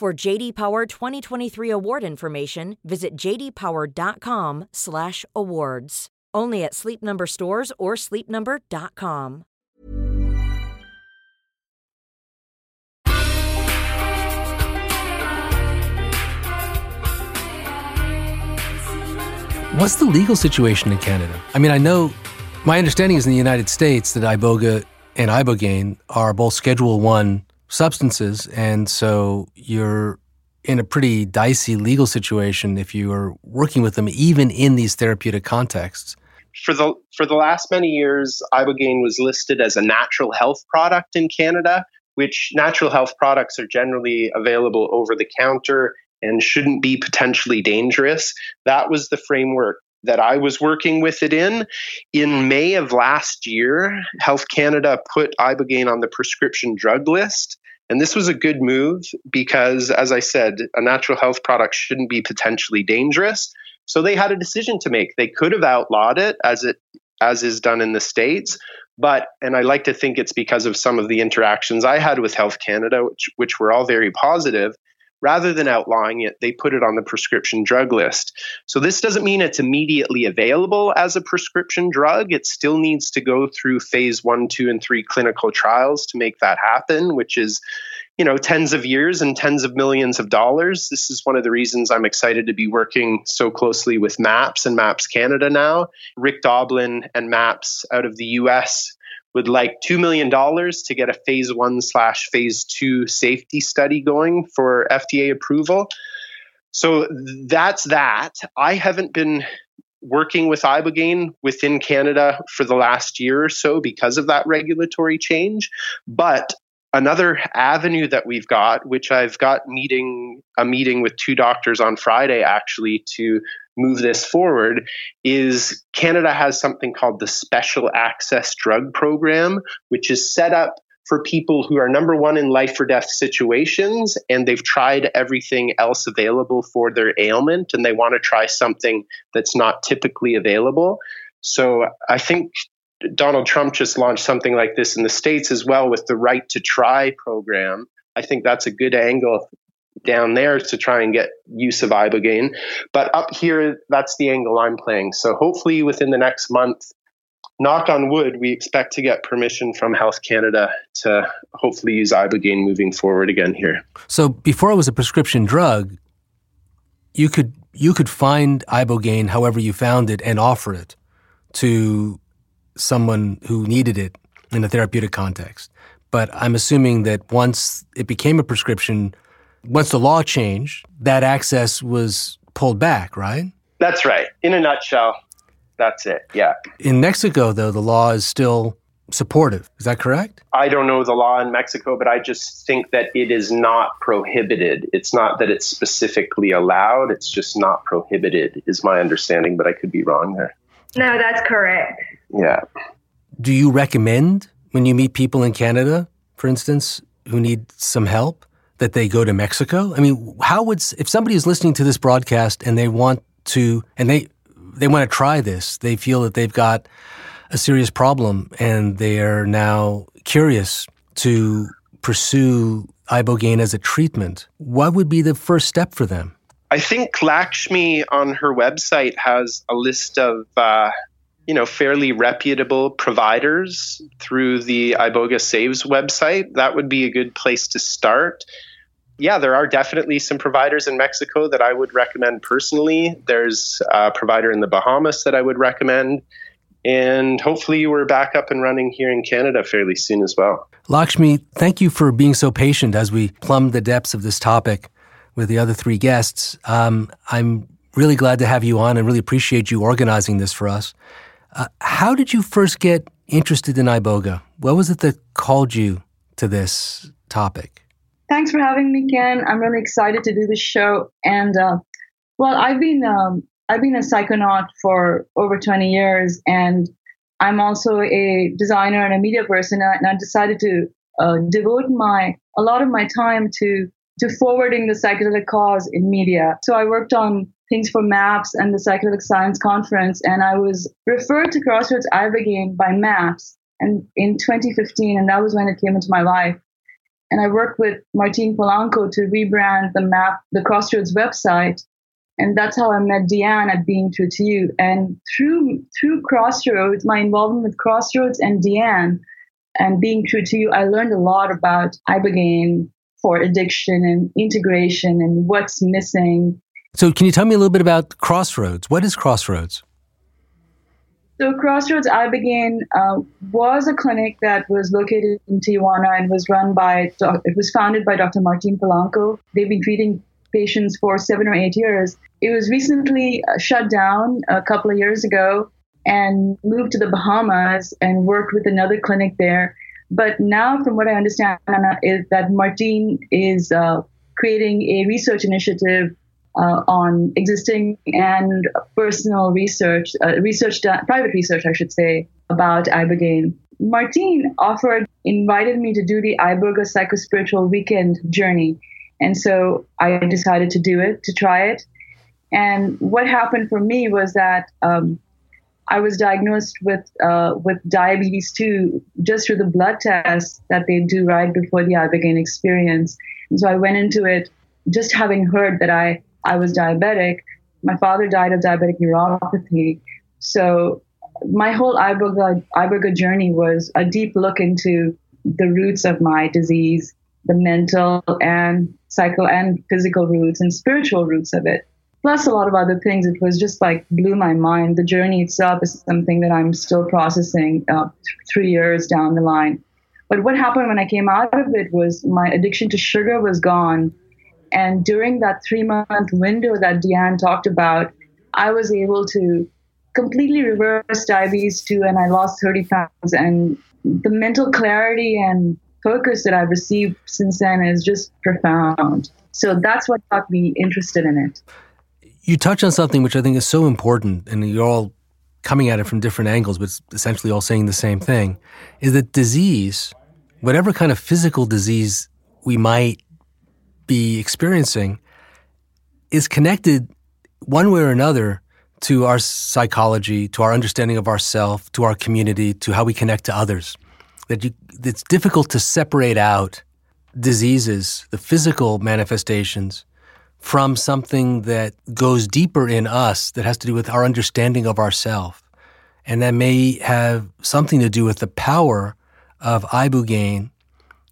For JD Power 2023 award information, visit jdpower.com/awards. Only at Sleep Number stores or sleepnumber.com. What's the legal situation in Canada? I mean, I know my understanding is in the United States that iboga and ibogaine are both Schedule One substances, and so you're in a pretty dicey legal situation if you are working with them, even in these therapeutic contexts. For the for the last many years, ibogaine was listed as a natural health product in Canada, which natural health products are generally available over the counter and shouldn't be potentially dangerous. That was the framework that I was working with it in. In May of last year, Health Canada put ibogaine on the prescription drug list. And this was a good move because, as I said, a natural health product shouldn't be potentially dangerous. So they had a decision to make. They could have outlawed it as it as is done in the states, but and I like to think it's because of some of the interactions I had with Health Canada, which which were all very positive rather than outlawing it, they put it on the prescription drug list. So this doesn't mean it's immediately available as a prescription drug. It still needs to go through phase one, two, and three clinical trials to make that happen, which is you know tens of years and tens of millions of dollars this is one of the reasons i'm excited to be working so closely with maps and maps canada now rick doblin and maps out of the us would like $2 million to get a phase one slash phase two safety study going for FDA approval. So that's that. I haven't been working with Ibogaine within Canada for the last year or so because of that regulatory change. But another avenue that we've got, which I've got meeting a meeting with two doctors on Friday actually to move this forward is Canada has something called the Special Access Drug Program, which is set up for people who are number one in life or death situations and they've tried everything else available for their ailment and they want to try something that's not typically available. So I think Donald Trump just launched something like this in the States as well with the Right to Try program. I think that's a good angle down there to try and get use of ibogaine. But up here, that's the angle I'm playing. So hopefully within the next month, knock on wood, we expect to get permission from Health Canada to hopefully use ibogaine moving forward again here. So before it was a prescription drug, you could you could find ibogaine however you found it and offer it to someone who needed it in a therapeutic context. But I'm assuming that once it became a prescription once the law changed, that access was pulled back, right? That's right. In a nutshell, that's it. Yeah. In Mexico, though, the law is still supportive. Is that correct? I don't know the law in Mexico, but I just think that it is not prohibited. It's not that it's specifically allowed, it's just not prohibited, is my understanding, but I could be wrong there. No, that's correct. Yeah. Do you recommend when you meet people in Canada, for instance, who need some help? That they go to Mexico? I mean, how would if somebody is listening to this broadcast and they want to and they they want to try this, they feel that they've got a serious problem and they are now curious to pursue ibogaine as a treatment. What would be the first step for them? I think Lakshmi on her website has a list of uh, you know fairly reputable providers through the Iboga Saves website. That would be a good place to start. Yeah, there are definitely some providers in Mexico that I would recommend personally. There's a provider in the Bahamas that I would recommend. And hopefully, we're back up and running here in Canada fairly soon as well. Lakshmi, thank you for being so patient as we plumb the depths of this topic with the other three guests. Um, I'm really glad to have you on and really appreciate you organizing this for us. Uh, how did you first get interested in iboga? What was it that called you to this topic? thanks for having me, Ken. I'm really excited to do this show. And uh, well, I've been um, I've been a psychonaut for over 20 years, and I'm also a designer and a media person. And I decided to uh, devote my a lot of my time to to forwarding the psychedelic cause in media. So I worked on things for MAPS and the Psychedelic Science Conference, and I was referred to Crossroads Ibogaine by MAPS and in 2015, and that was when it came into my life. And I worked with Martine Polanco to rebrand the map, the Crossroads website, and that's how I met Deanne at Being True to You. And through through Crossroads, my involvement with Crossroads and Deanne and Being True to You, I learned a lot about ibogaine for addiction and integration and what's missing. So, can you tell me a little bit about Crossroads? What is Crossroads? So Crossroads Ibogaine uh, was a clinic that was located in Tijuana and was run by, it was founded by Dr. Martin Polanco. They've been treating patients for seven or eight years. It was recently uh, shut down a couple of years ago and moved to the Bahamas and worked with another clinic there. But now, from what I understand, Anna, is that Martin is uh, creating a research initiative uh, on existing and personal research, uh, research, private research, I should say, about Ibogaine. Martine offered, invited me to do the Iboga Psychospiritual Weekend journey. And so I decided to do it, to try it. And what happened for me was that um, I was diagnosed with uh, with diabetes too, just through the blood test that they do right before the Ibogaine experience. And so I went into it just having heard that I I was diabetic. My father died of diabetic neuropathy. So my whole Iboga, Iboga journey was a deep look into the roots of my disease, the mental and psycho and physical roots and spiritual roots of it. Plus a lot of other things. It was just like blew my mind. The journey itself is something that I'm still processing uh, th- three years down the line. But what happened when I came out of it was my addiction to sugar was gone and during that three month window that Deanne talked about, I was able to completely reverse diabetes too, and I lost 30 pounds. And the mental clarity and focus that I've received since then is just profound. So that's what got me interested in it. You touch on something which I think is so important, and you're all coming at it from different angles, but essentially all saying the same thing is that disease, whatever kind of physical disease we might be experiencing is connected one way or another to our psychology, to our understanding of ourself, to our community, to how we connect to others. That you, it's difficult to separate out diseases, the physical manifestations, from something that goes deeper in us that has to do with our understanding of ourself. And that may have something to do with the power of ibogaine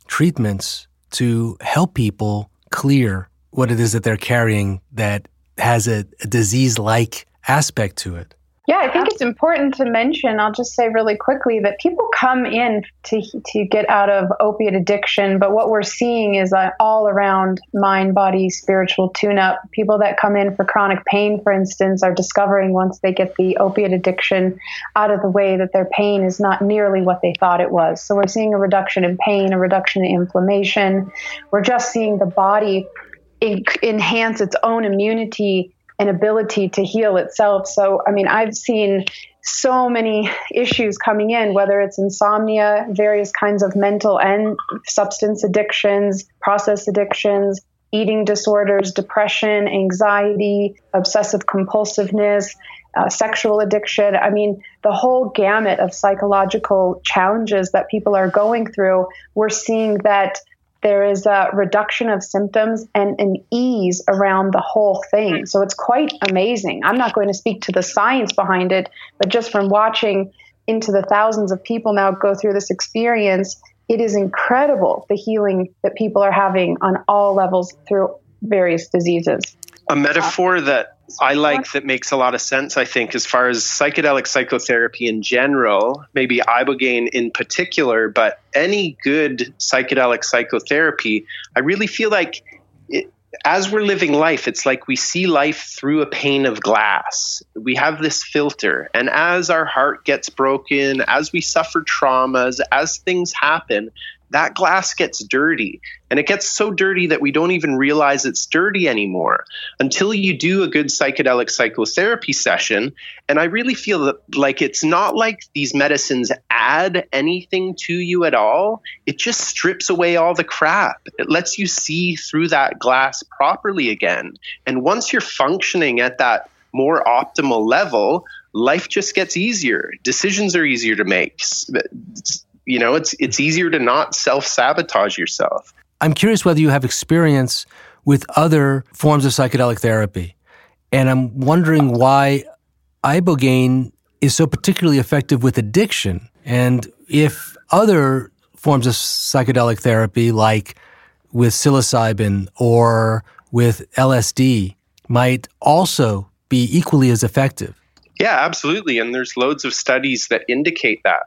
treatments to help people clear what it is that they're carrying that has a, a disease like aspect to it. Yeah, I think it's important to mention, I'll just say really quickly that people come in to, to get out of opiate addiction, but what we're seeing is an all around mind, body, spiritual tune up. People that come in for chronic pain, for instance, are discovering once they get the opiate addiction out of the way that their pain is not nearly what they thought it was. So we're seeing a reduction in pain, a reduction in inflammation. We're just seeing the body enhance its own immunity an ability to heal itself. So, I mean, I've seen so many issues coming in, whether it's insomnia, various kinds of mental and substance addictions, process addictions, eating disorders, depression, anxiety, obsessive compulsiveness, uh, sexual addiction. I mean, the whole gamut of psychological challenges that people are going through, we're seeing that there is a reduction of symptoms and an ease around the whole thing. So it's quite amazing. I'm not going to speak to the science behind it, but just from watching into the thousands of people now go through this experience, it is incredible the healing that people are having on all levels through various diseases. A metaphor that I like that makes a lot of sense, I think, as far as psychedelic psychotherapy in general, maybe Ibogaine in particular, but any good psychedelic psychotherapy, I really feel like it, as we're living life, it's like we see life through a pane of glass. We have this filter. And as our heart gets broken, as we suffer traumas, as things happen, that glass gets dirty. And it gets so dirty that we don't even realize it's dirty anymore until you do a good psychedelic psychotherapy session. And I really feel that like it's not like these medicines add anything to you at all. It just strips away all the crap. It lets you see through that glass properly again. And once you're functioning at that more optimal level, life just gets easier. Decisions are easier to make. You know, it's it's easier to not self sabotage yourself. I'm curious whether you have experience with other forms of psychedelic therapy, and I'm wondering why ibogaine is so particularly effective with addiction, and if other forms of psychedelic therapy, like with psilocybin or with LSD, might also be equally as effective. Yeah, absolutely. And there's loads of studies that indicate that.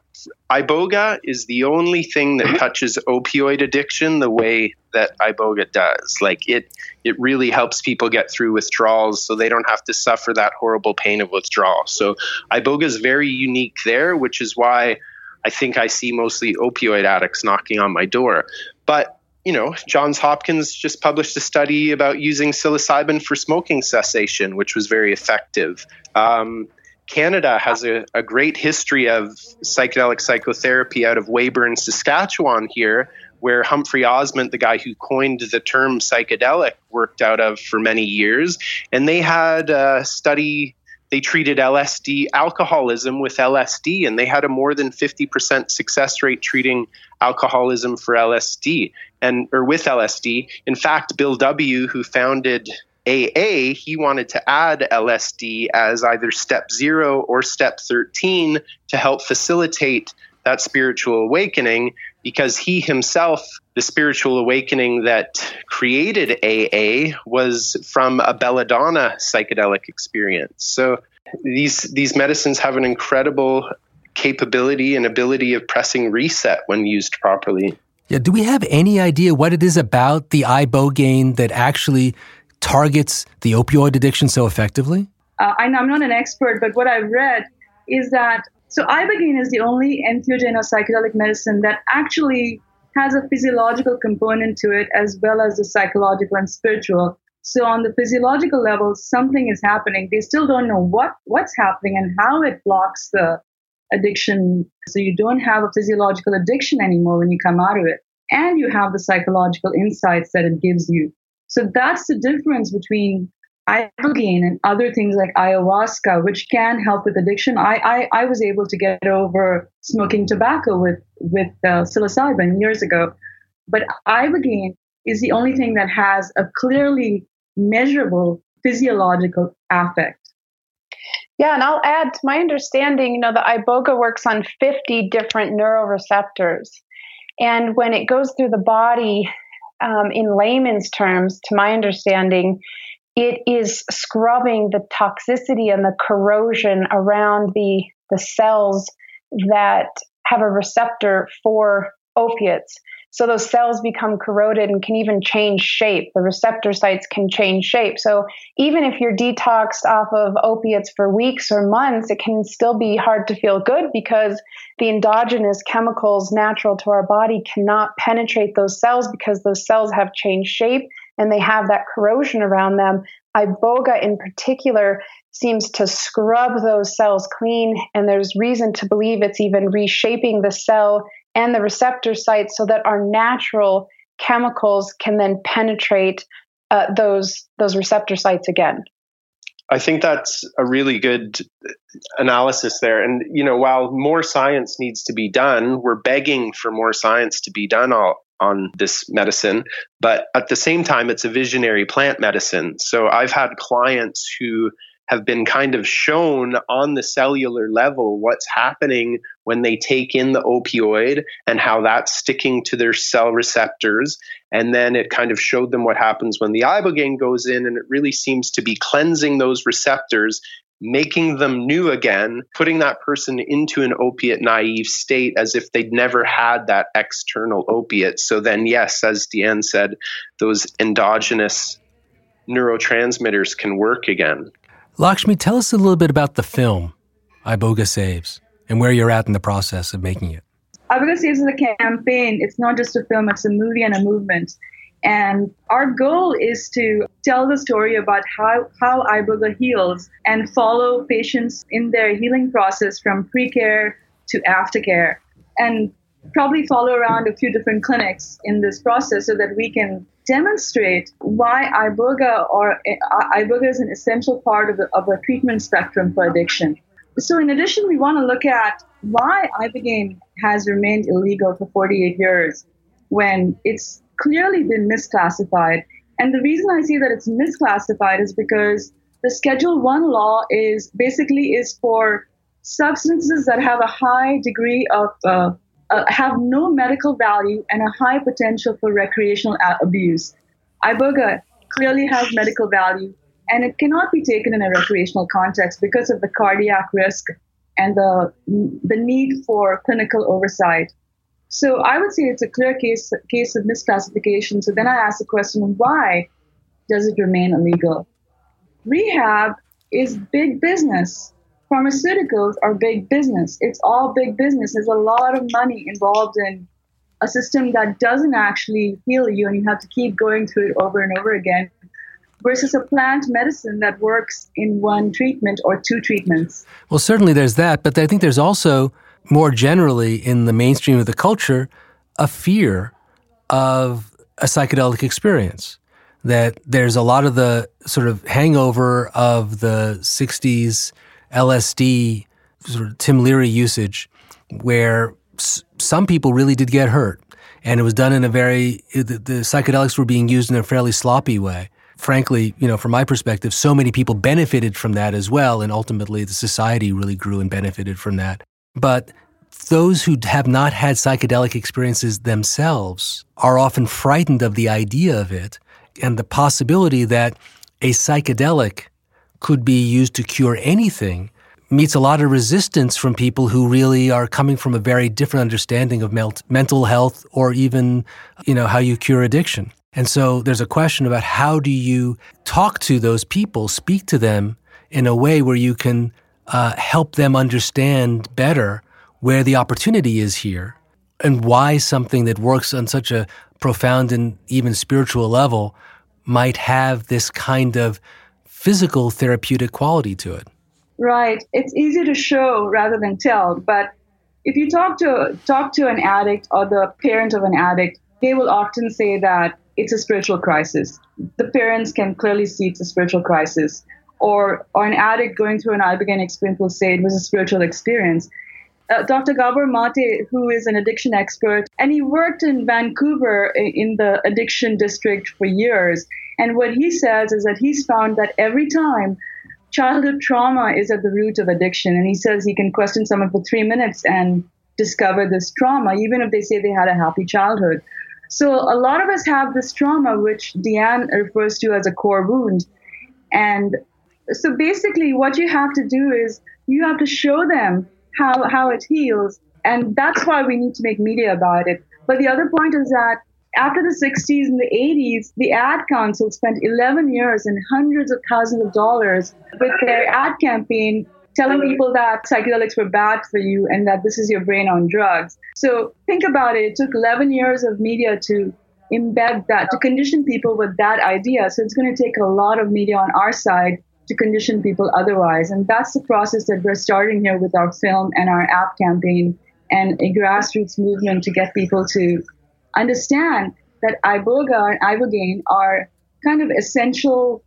Iboga is the only thing that touches opioid addiction the way that Iboga does. Like it it really helps people get through withdrawals so they don't have to suffer that horrible pain of withdrawal. So Iboga is very unique there, which is why I think I see mostly opioid addicts knocking on my door. But you know, Johns Hopkins just published a study about using psilocybin for smoking cessation, which was very effective. Um, Canada has a, a, great history of psychedelic psychotherapy out of Weyburn, Saskatchewan, here, where Humphrey Osmond, the guy who coined the term psychedelic, worked out of for many years. And they had a study, they treated LSD, alcoholism with LSD, and they had a more than 50% success rate treating alcoholism for LSD and or with LSD. In fact, Bill W., who founded AA, he wanted to add LSD as either step zero or step 13 to help facilitate that spiritual awakening because he himself, the spiritual awakening that created AA, was from a belladonna psychedelic experience. So these these medicines have an incredible capability and ability of pressing reset when used properly. Yeah, do we have any idea what it is about the ibogaine that actually targets the opioid addiction so effectively? Uh, I I'm not an expert, but what I've read is that so ibogaine is the only entheogen or psychedelic medicine that actually has a physiological component to it as well as the psychological and spiritual. So on the physiological level, something is happening. They still don't know what what's happening and how it blocks the addiction. So you don't have a physiological addiction anymore when you come out of it. And you have the psychological insights that it gives you. So that's the difference between ibogaine and other things like ayahuasca, which can help with addiction. I, I, I was able to get over smoking tobacco with, with uh, psilocybin years ago. But ibogaine is the only thing that has a clearly measurable physiological affect. Yeah, and I'll add to my understanding, you know, the iboga works on 50 different neuroreceptors. And when it goes through the body, um, in layman's terms, to my understanding, it is scrubbing the toxicity and the corrosion around the, the cells that have a receptor for opiates. So those cells become corroded and can even change shape. The receptor sites can change shape. So even if you're detoxed off of opiates for weeks or months, it can still be hard to feel good because the endogenous chemicals natural to our body cannot penetrate those cells because those cells have changed shape and they have that corrosion around them. Iboga in particular seems to scrub those cells clean, and there's reason to believe it's even reshaping the cell and the receptor sites so that our natural chemicals can then penetrate uh, those those receptor sites again. I think that's a really good analysis there. And you know, while more science needs to be done, we're begging for more science to be done all, on this medicine. But at the same time, it's a visionary plant medicine. So I've had clients who have been kind of shown on the cellular level what's happening when they take in the opioid and how that's sticking to their cell receptors. And then it kind of showed them what happens when the ibogaine goes in, and it really seems to be cleansing those receptors. Making them new again, putting that person into an opiate naive state as if they'd never had that external opiate. So then, yes, as Deanne said, those endogenous neurotransmitters can work again. Lakshmi, tell us a little bit about the film, Iboga Saves, and where you're at in the process of making it. Iboga Saves is a campaign. It's not just a film, it's a movie and a movement. And our goal is to tell the story about how, how Iboga heals and follow patients in their healing process from pre care to aftercare. And probably follow around a few different clinics in this process so that we can demonstrate why iboga or iboga is an essential part of the, of the treatment spectrum for addiction. So, in addition, we want to look at why ibogaine has remained illegal for 48 years when it's clearly been misclassified. And the reason I say that it's misclassified is because the Schedule One law is basically is for substances that have a high degree of uh, uh, have no medical value and a high potential for recreational abuse. Iboga clearly has medical value and it cannot be taken in a recreational context because of the cardiac risk and the, the need for clinical oversight. So I would say it's a clear case, case of misclassification. So then I ask the question, why does it remain illegal? Rehab is big business pharmaceuticals are big business. It's all big business. There's a lot of money involved in a system that doesn't actually heal you and you have to keep going through it over and over again versus a plant medicine that works in one treatment or two treatments. Well, certainly there's that, but I think there's also more generally in the mainstream of the culture a fear of a psychedelic experience. That there's a lot of the sort of hangover of the 60s LSD sort of Tim Leary usage, where s- some people really did get hurt, and it was done in a very the, the psychedelics were being used in a fairly sloppy way. Frankly, you know, from my perspective, so many people benefited from that as well, and ultimately the society really grew and benefited from that. But those who have not had psychedelic experiences themselves are often frightened of the idea of it and the possibility that a psychedelic could be used to cure anything meets a lot of resistance from people who really are coming from a very different understanding of mental health or even, you know, how you cure addiction. And so there's a question about how do you talk to those people, speak to them in a way where you can uh, help them understand better where the opportunity is here and why something that works on such a profound and even spiritual level might have this kind of physical therapeutic quality to it. Right. It's easy to show rather than tell, but if you talk to talk to an addict or the parent of an addict, they will often say that it's a spiritual crisis. The parents can clearly see it's a spiritual crisis. Or, or an addict going through an Ibogaine experience will say it was a spiritual experience. Uh, Dr. Gabor Mate, who is an addiction expert, and he worked in Vancouver in the addiction district for years. And what he says is that he's found that every time childhood trauma is at the root of addiction, and he says he can question someone for three minutes and discover this trauma, even if they say they had a happy childhood. So a lot of us have this trauma, which Deanne refers to as a core wound. And so basically, what you have to do is you have to show them how, how it heals. And that's why we need to make media about it. But the other point is that after the 60s and the 80s, the ad council spent 11 years and hundreds of thousands of dollars with their ad campaign telling people that psychedelics were bad for you and that this is your brain on drugs. So think about it. It took 11 years of media to embed that, to condition people with that idea. So it's going to take a lot of media on our side to condition people otherwise. And that's the process that we're starting here with our film and our app campaign and a grassroots movement to get people to understand that iboga and ibogaine are kind of essential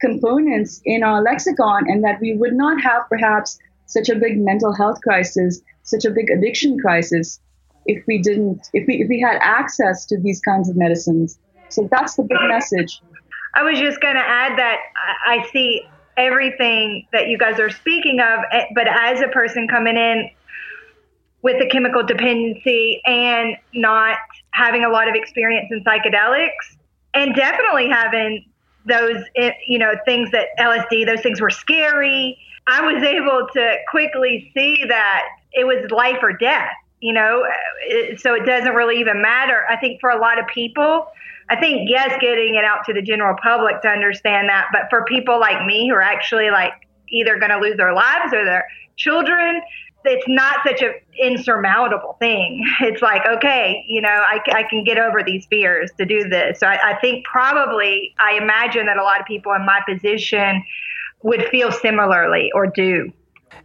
components in our lexicon and that we would not have perhaps such a big mental health crisis, such a big addiction crisis if we didn't, if we, if we had access to these kinds of medicines. So that's the big message. I was just going to add that I see everything that you guys are speaking of, eh, but as a person coming in with a chemical dependency and not having a lot of experience in psychedelics and definitely having those eh, you know things that LSD those things were scary. I was able to quickly see that it was life or death you know? Eh, so it doesn't really even matter. I think for a lot of people I think yes getting it out to the general public to understand that but for people like me who are actually like either going to lose their lives or their children it's not such an insurmountable thing. It's like, okay, you know, I, I can get over these fears to do this. So I, I think probably, I imagine that a lot of people in my position would feel similarly or do.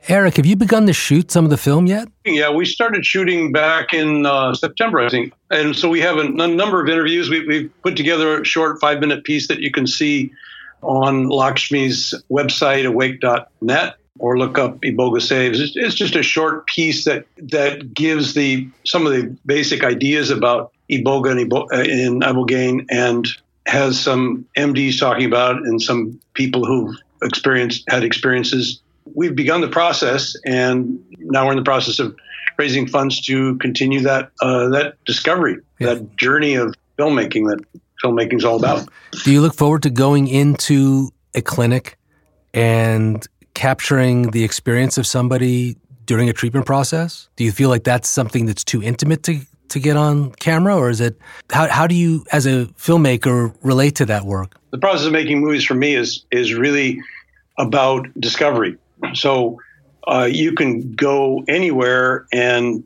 Eric, have you begun to shoot some of the film yet? Yeah, we started shooting back in uh, September, I think. And so we have a, a number of interviews. We, we've put together a short five minute piece that you can see on Lakshmi's website, awake.net or look up Iboga Saves. It's, just a short piece that that gives the some of the basic ideas about Iboga and, Iboga, uh, in Ibogaine and has some MDs talking about it and some people who've experienced had experiences. We've begun the process, and now we're in the process of raising funds to continue that uh, that discovery, yeah. that journey of filmmaking that filmmaking is all about. Do you look forward to going into a clinic and capturing the experience of somebody during a treatment process? Do you feel like that's something that's too intimate to to get on camera, or is it how how do you as a filmmaker relate to that work? The process of making movies for me is is really about discovery. So uh, you can go anywhere and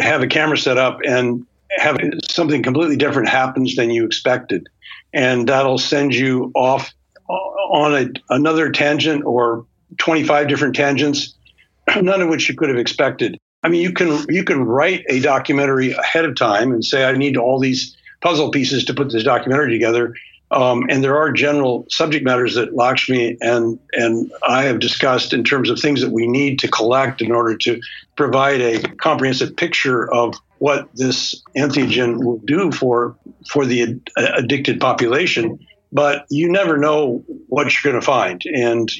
have a camera set up and have something completely different happens than you expected, and that'll send you off on a, another tangent or 25 different tangents, none of which you could have expected. I mean, you can you can write a documentary ahead of time and say, I need all these puzzle pieces to put this documentary together. Um, and there are general subject matters that Lakshmi and and I have discussed in terms of things that we need to collect in order to provide a comprehensive picture of what this entheogen will do for for the addicted population but you never know what you're going to find. And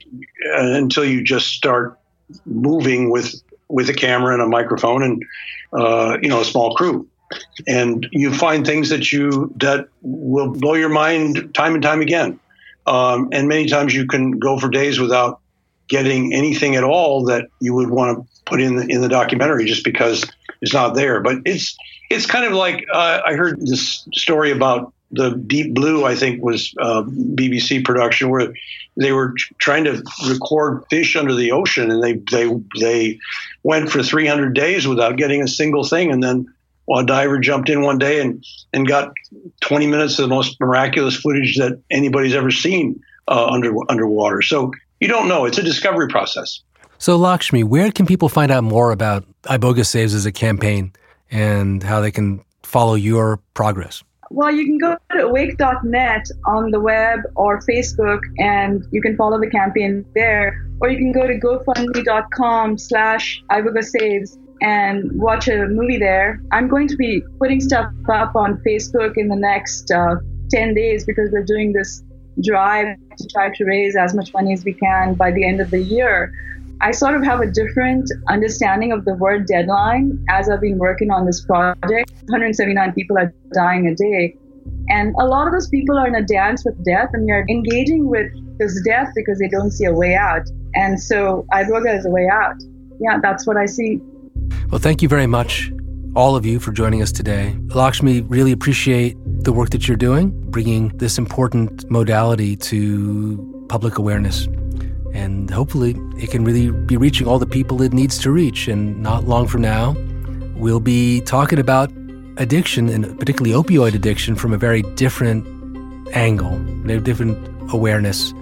uh, until you just start moving with with a camera and a microphone and uh, you know a small crew. And you find things that you that will blow your mind time and time again. Um, and many times you can go for days without getting anything at all that you would want to put in the, in the documentary just because it's not there. But it's it's kind of like uh, I heard this story about the Deep Blue, I think, was uh, BBC production where they were trying to record fish under the ocean, and they they they went for 300 days without getting a single thing, and then a diver jumped in one day and and got 20 minutes of the most miraculous footage that anybody's ever seen uh, under underwater. So you don't know; it's a discovery process. So Lakshmi, where can people find out more about Iboga Saves as a campaign and how they can follow your progress? Well, you can go to awake.net on the web or Facebook and you can follow the campaign there. Or you can go to gofundme.com slash Saves and watch a movie there. I'm going to be putting stuff up on Facebook in the next uh, 10 days because we're doing this drive to try to raise as much money as we can by the end of the year. I sort of have a different understanding of the word deadline as I've been working on this project. 179 people are dying a day. And a lot of those people are in a dance with death and they're engaging with this death because they don't see a way out. And so Iboga is a way out. Yeah, that's what I see. Well, thank you very much, all of you, for joining us today. Lakshmi, really appreciate the work that you're doing, bringing this important modality to public awareness and hopefully it can really be reaching all the people it needs to reach. And not long from now, we'll be talking about addiction and particularly opioid addiction from a very different angle, a different awareness,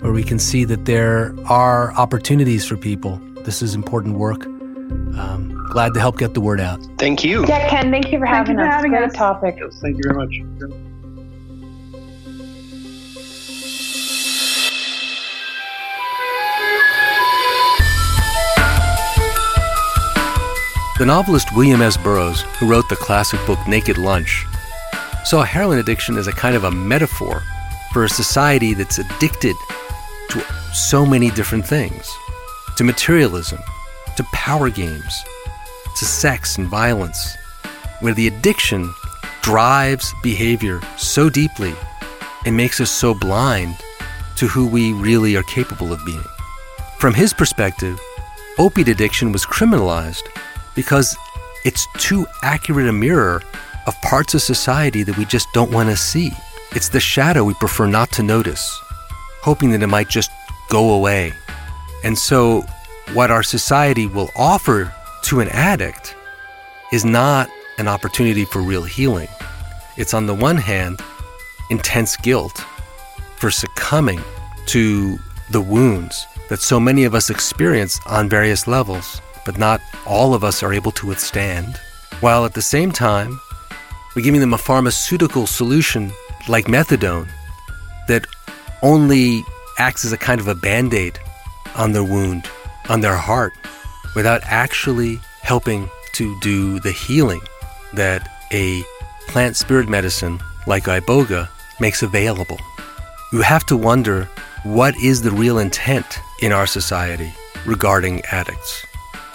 where we can see that there are opportunities for people. This is important work. Um, glad to help get the word out. Thank you. Yeah, Ken, thank you for having thank you for us. Having Great us. topic. Yes, thank you very much. The novelist William S. Burroughs, who wrote the classic book Naked Lunch, saw heroin addiction as a kind of a metaphor for a society that's addicted to so many different things to materialism, to power games, to sex and violence, where the addiction drives behavior so deeply and makes us so blind to who we really are capable of being. From his perspective, opiate addiction was criminalized because it's too accurate a mirror of parts of society that we just don't want to see. It's the shadow we prefer not to notice, hoping that it might just go away. And so, what our society will offer to an addict is not an opportunity for real healing. It's on the one hand, intense guilt for succumbing to the wounds that so many of us experience on various levels, but not all of us are able to withstand. While at the same time, we're giving them a pharmaceutical solution like methadone that only acts as a kind of a band aid on their wound, on their heart, without actually helping to do the healing that a plant spirit medicine like iboga makes available. You have to wonder what is the real intent in our society regarding addicts?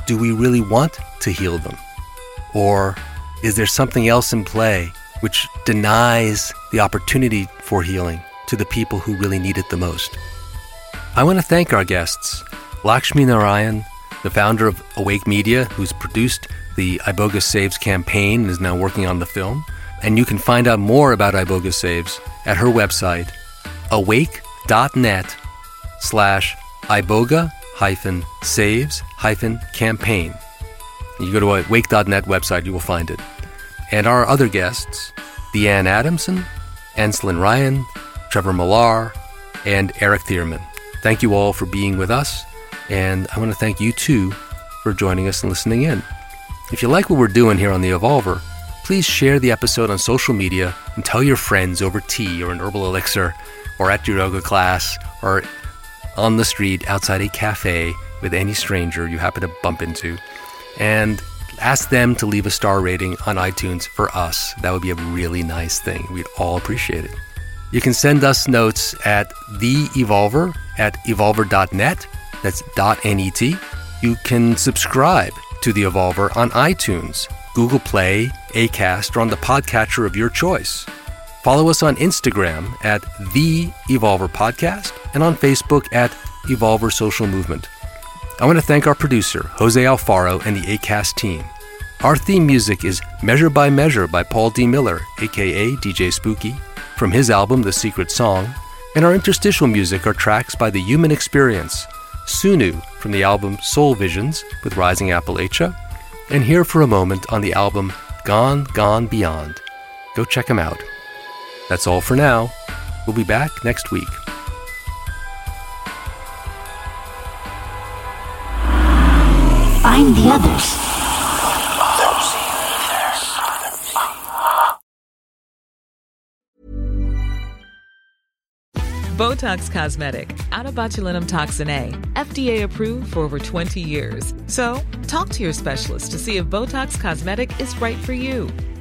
Do we really want to heal them? Or is there something else in play which denies the opportunity for healing to the people who really need it the most? I want to thank our guests, Lakshmi Narayan, the founder of Awake Media, who's produced the Iboga Saves campaign and is now working on the film. And you can find out more about Iboga Saves at her website, awake.net slash iboga hyphen saves hyphen campaign. You go to awake.net website, you will find it. And our other guests, Deanne Adamson, Anslyn Ryan, Trevor Millar, and Eric Thierman. Thank you all for being with us, and I want to thank you too for joining us and listening in. If you like what we're doing here on The Evolver, please share the episode on social media and tell your friends over tea or an herbal elixir or at your yoga class or on the street outside a cafe with any stranger you happen to bump into. And ask them to leave a star rating on iTunes for us. That would be a really nice thing. We'd all appreciate it. You can send us notes at the Evolver at evolver.net. That's dot .net. You can subscribe to the Evolver on iTunes, Google Play, Acast, or on the podcatcher of your choice. Follow us on Instagram at The Evolver Podcast and on Facebook at Evolver Social Movement. I want to thank our producer, Jose Alfaro, and the ACAST team. Our theme music is Measure by Measure by Paul D. Miller, aka DJ Spooky, from his album The Secret Song, and our interstitial music are tracks by The Human Experience, Sunu from the album Soul Visions with Rising Appalachia, and Here for a Moment on the album Gone, Gone Beyond. Go check them out. That's all for now. We'll be back next week. Find the others. Botox Cosmetic, onabotulinumtoxinA, FDA approved for over 20 years. So, talk to your specialist to see if Botox Cosmetic is right for you.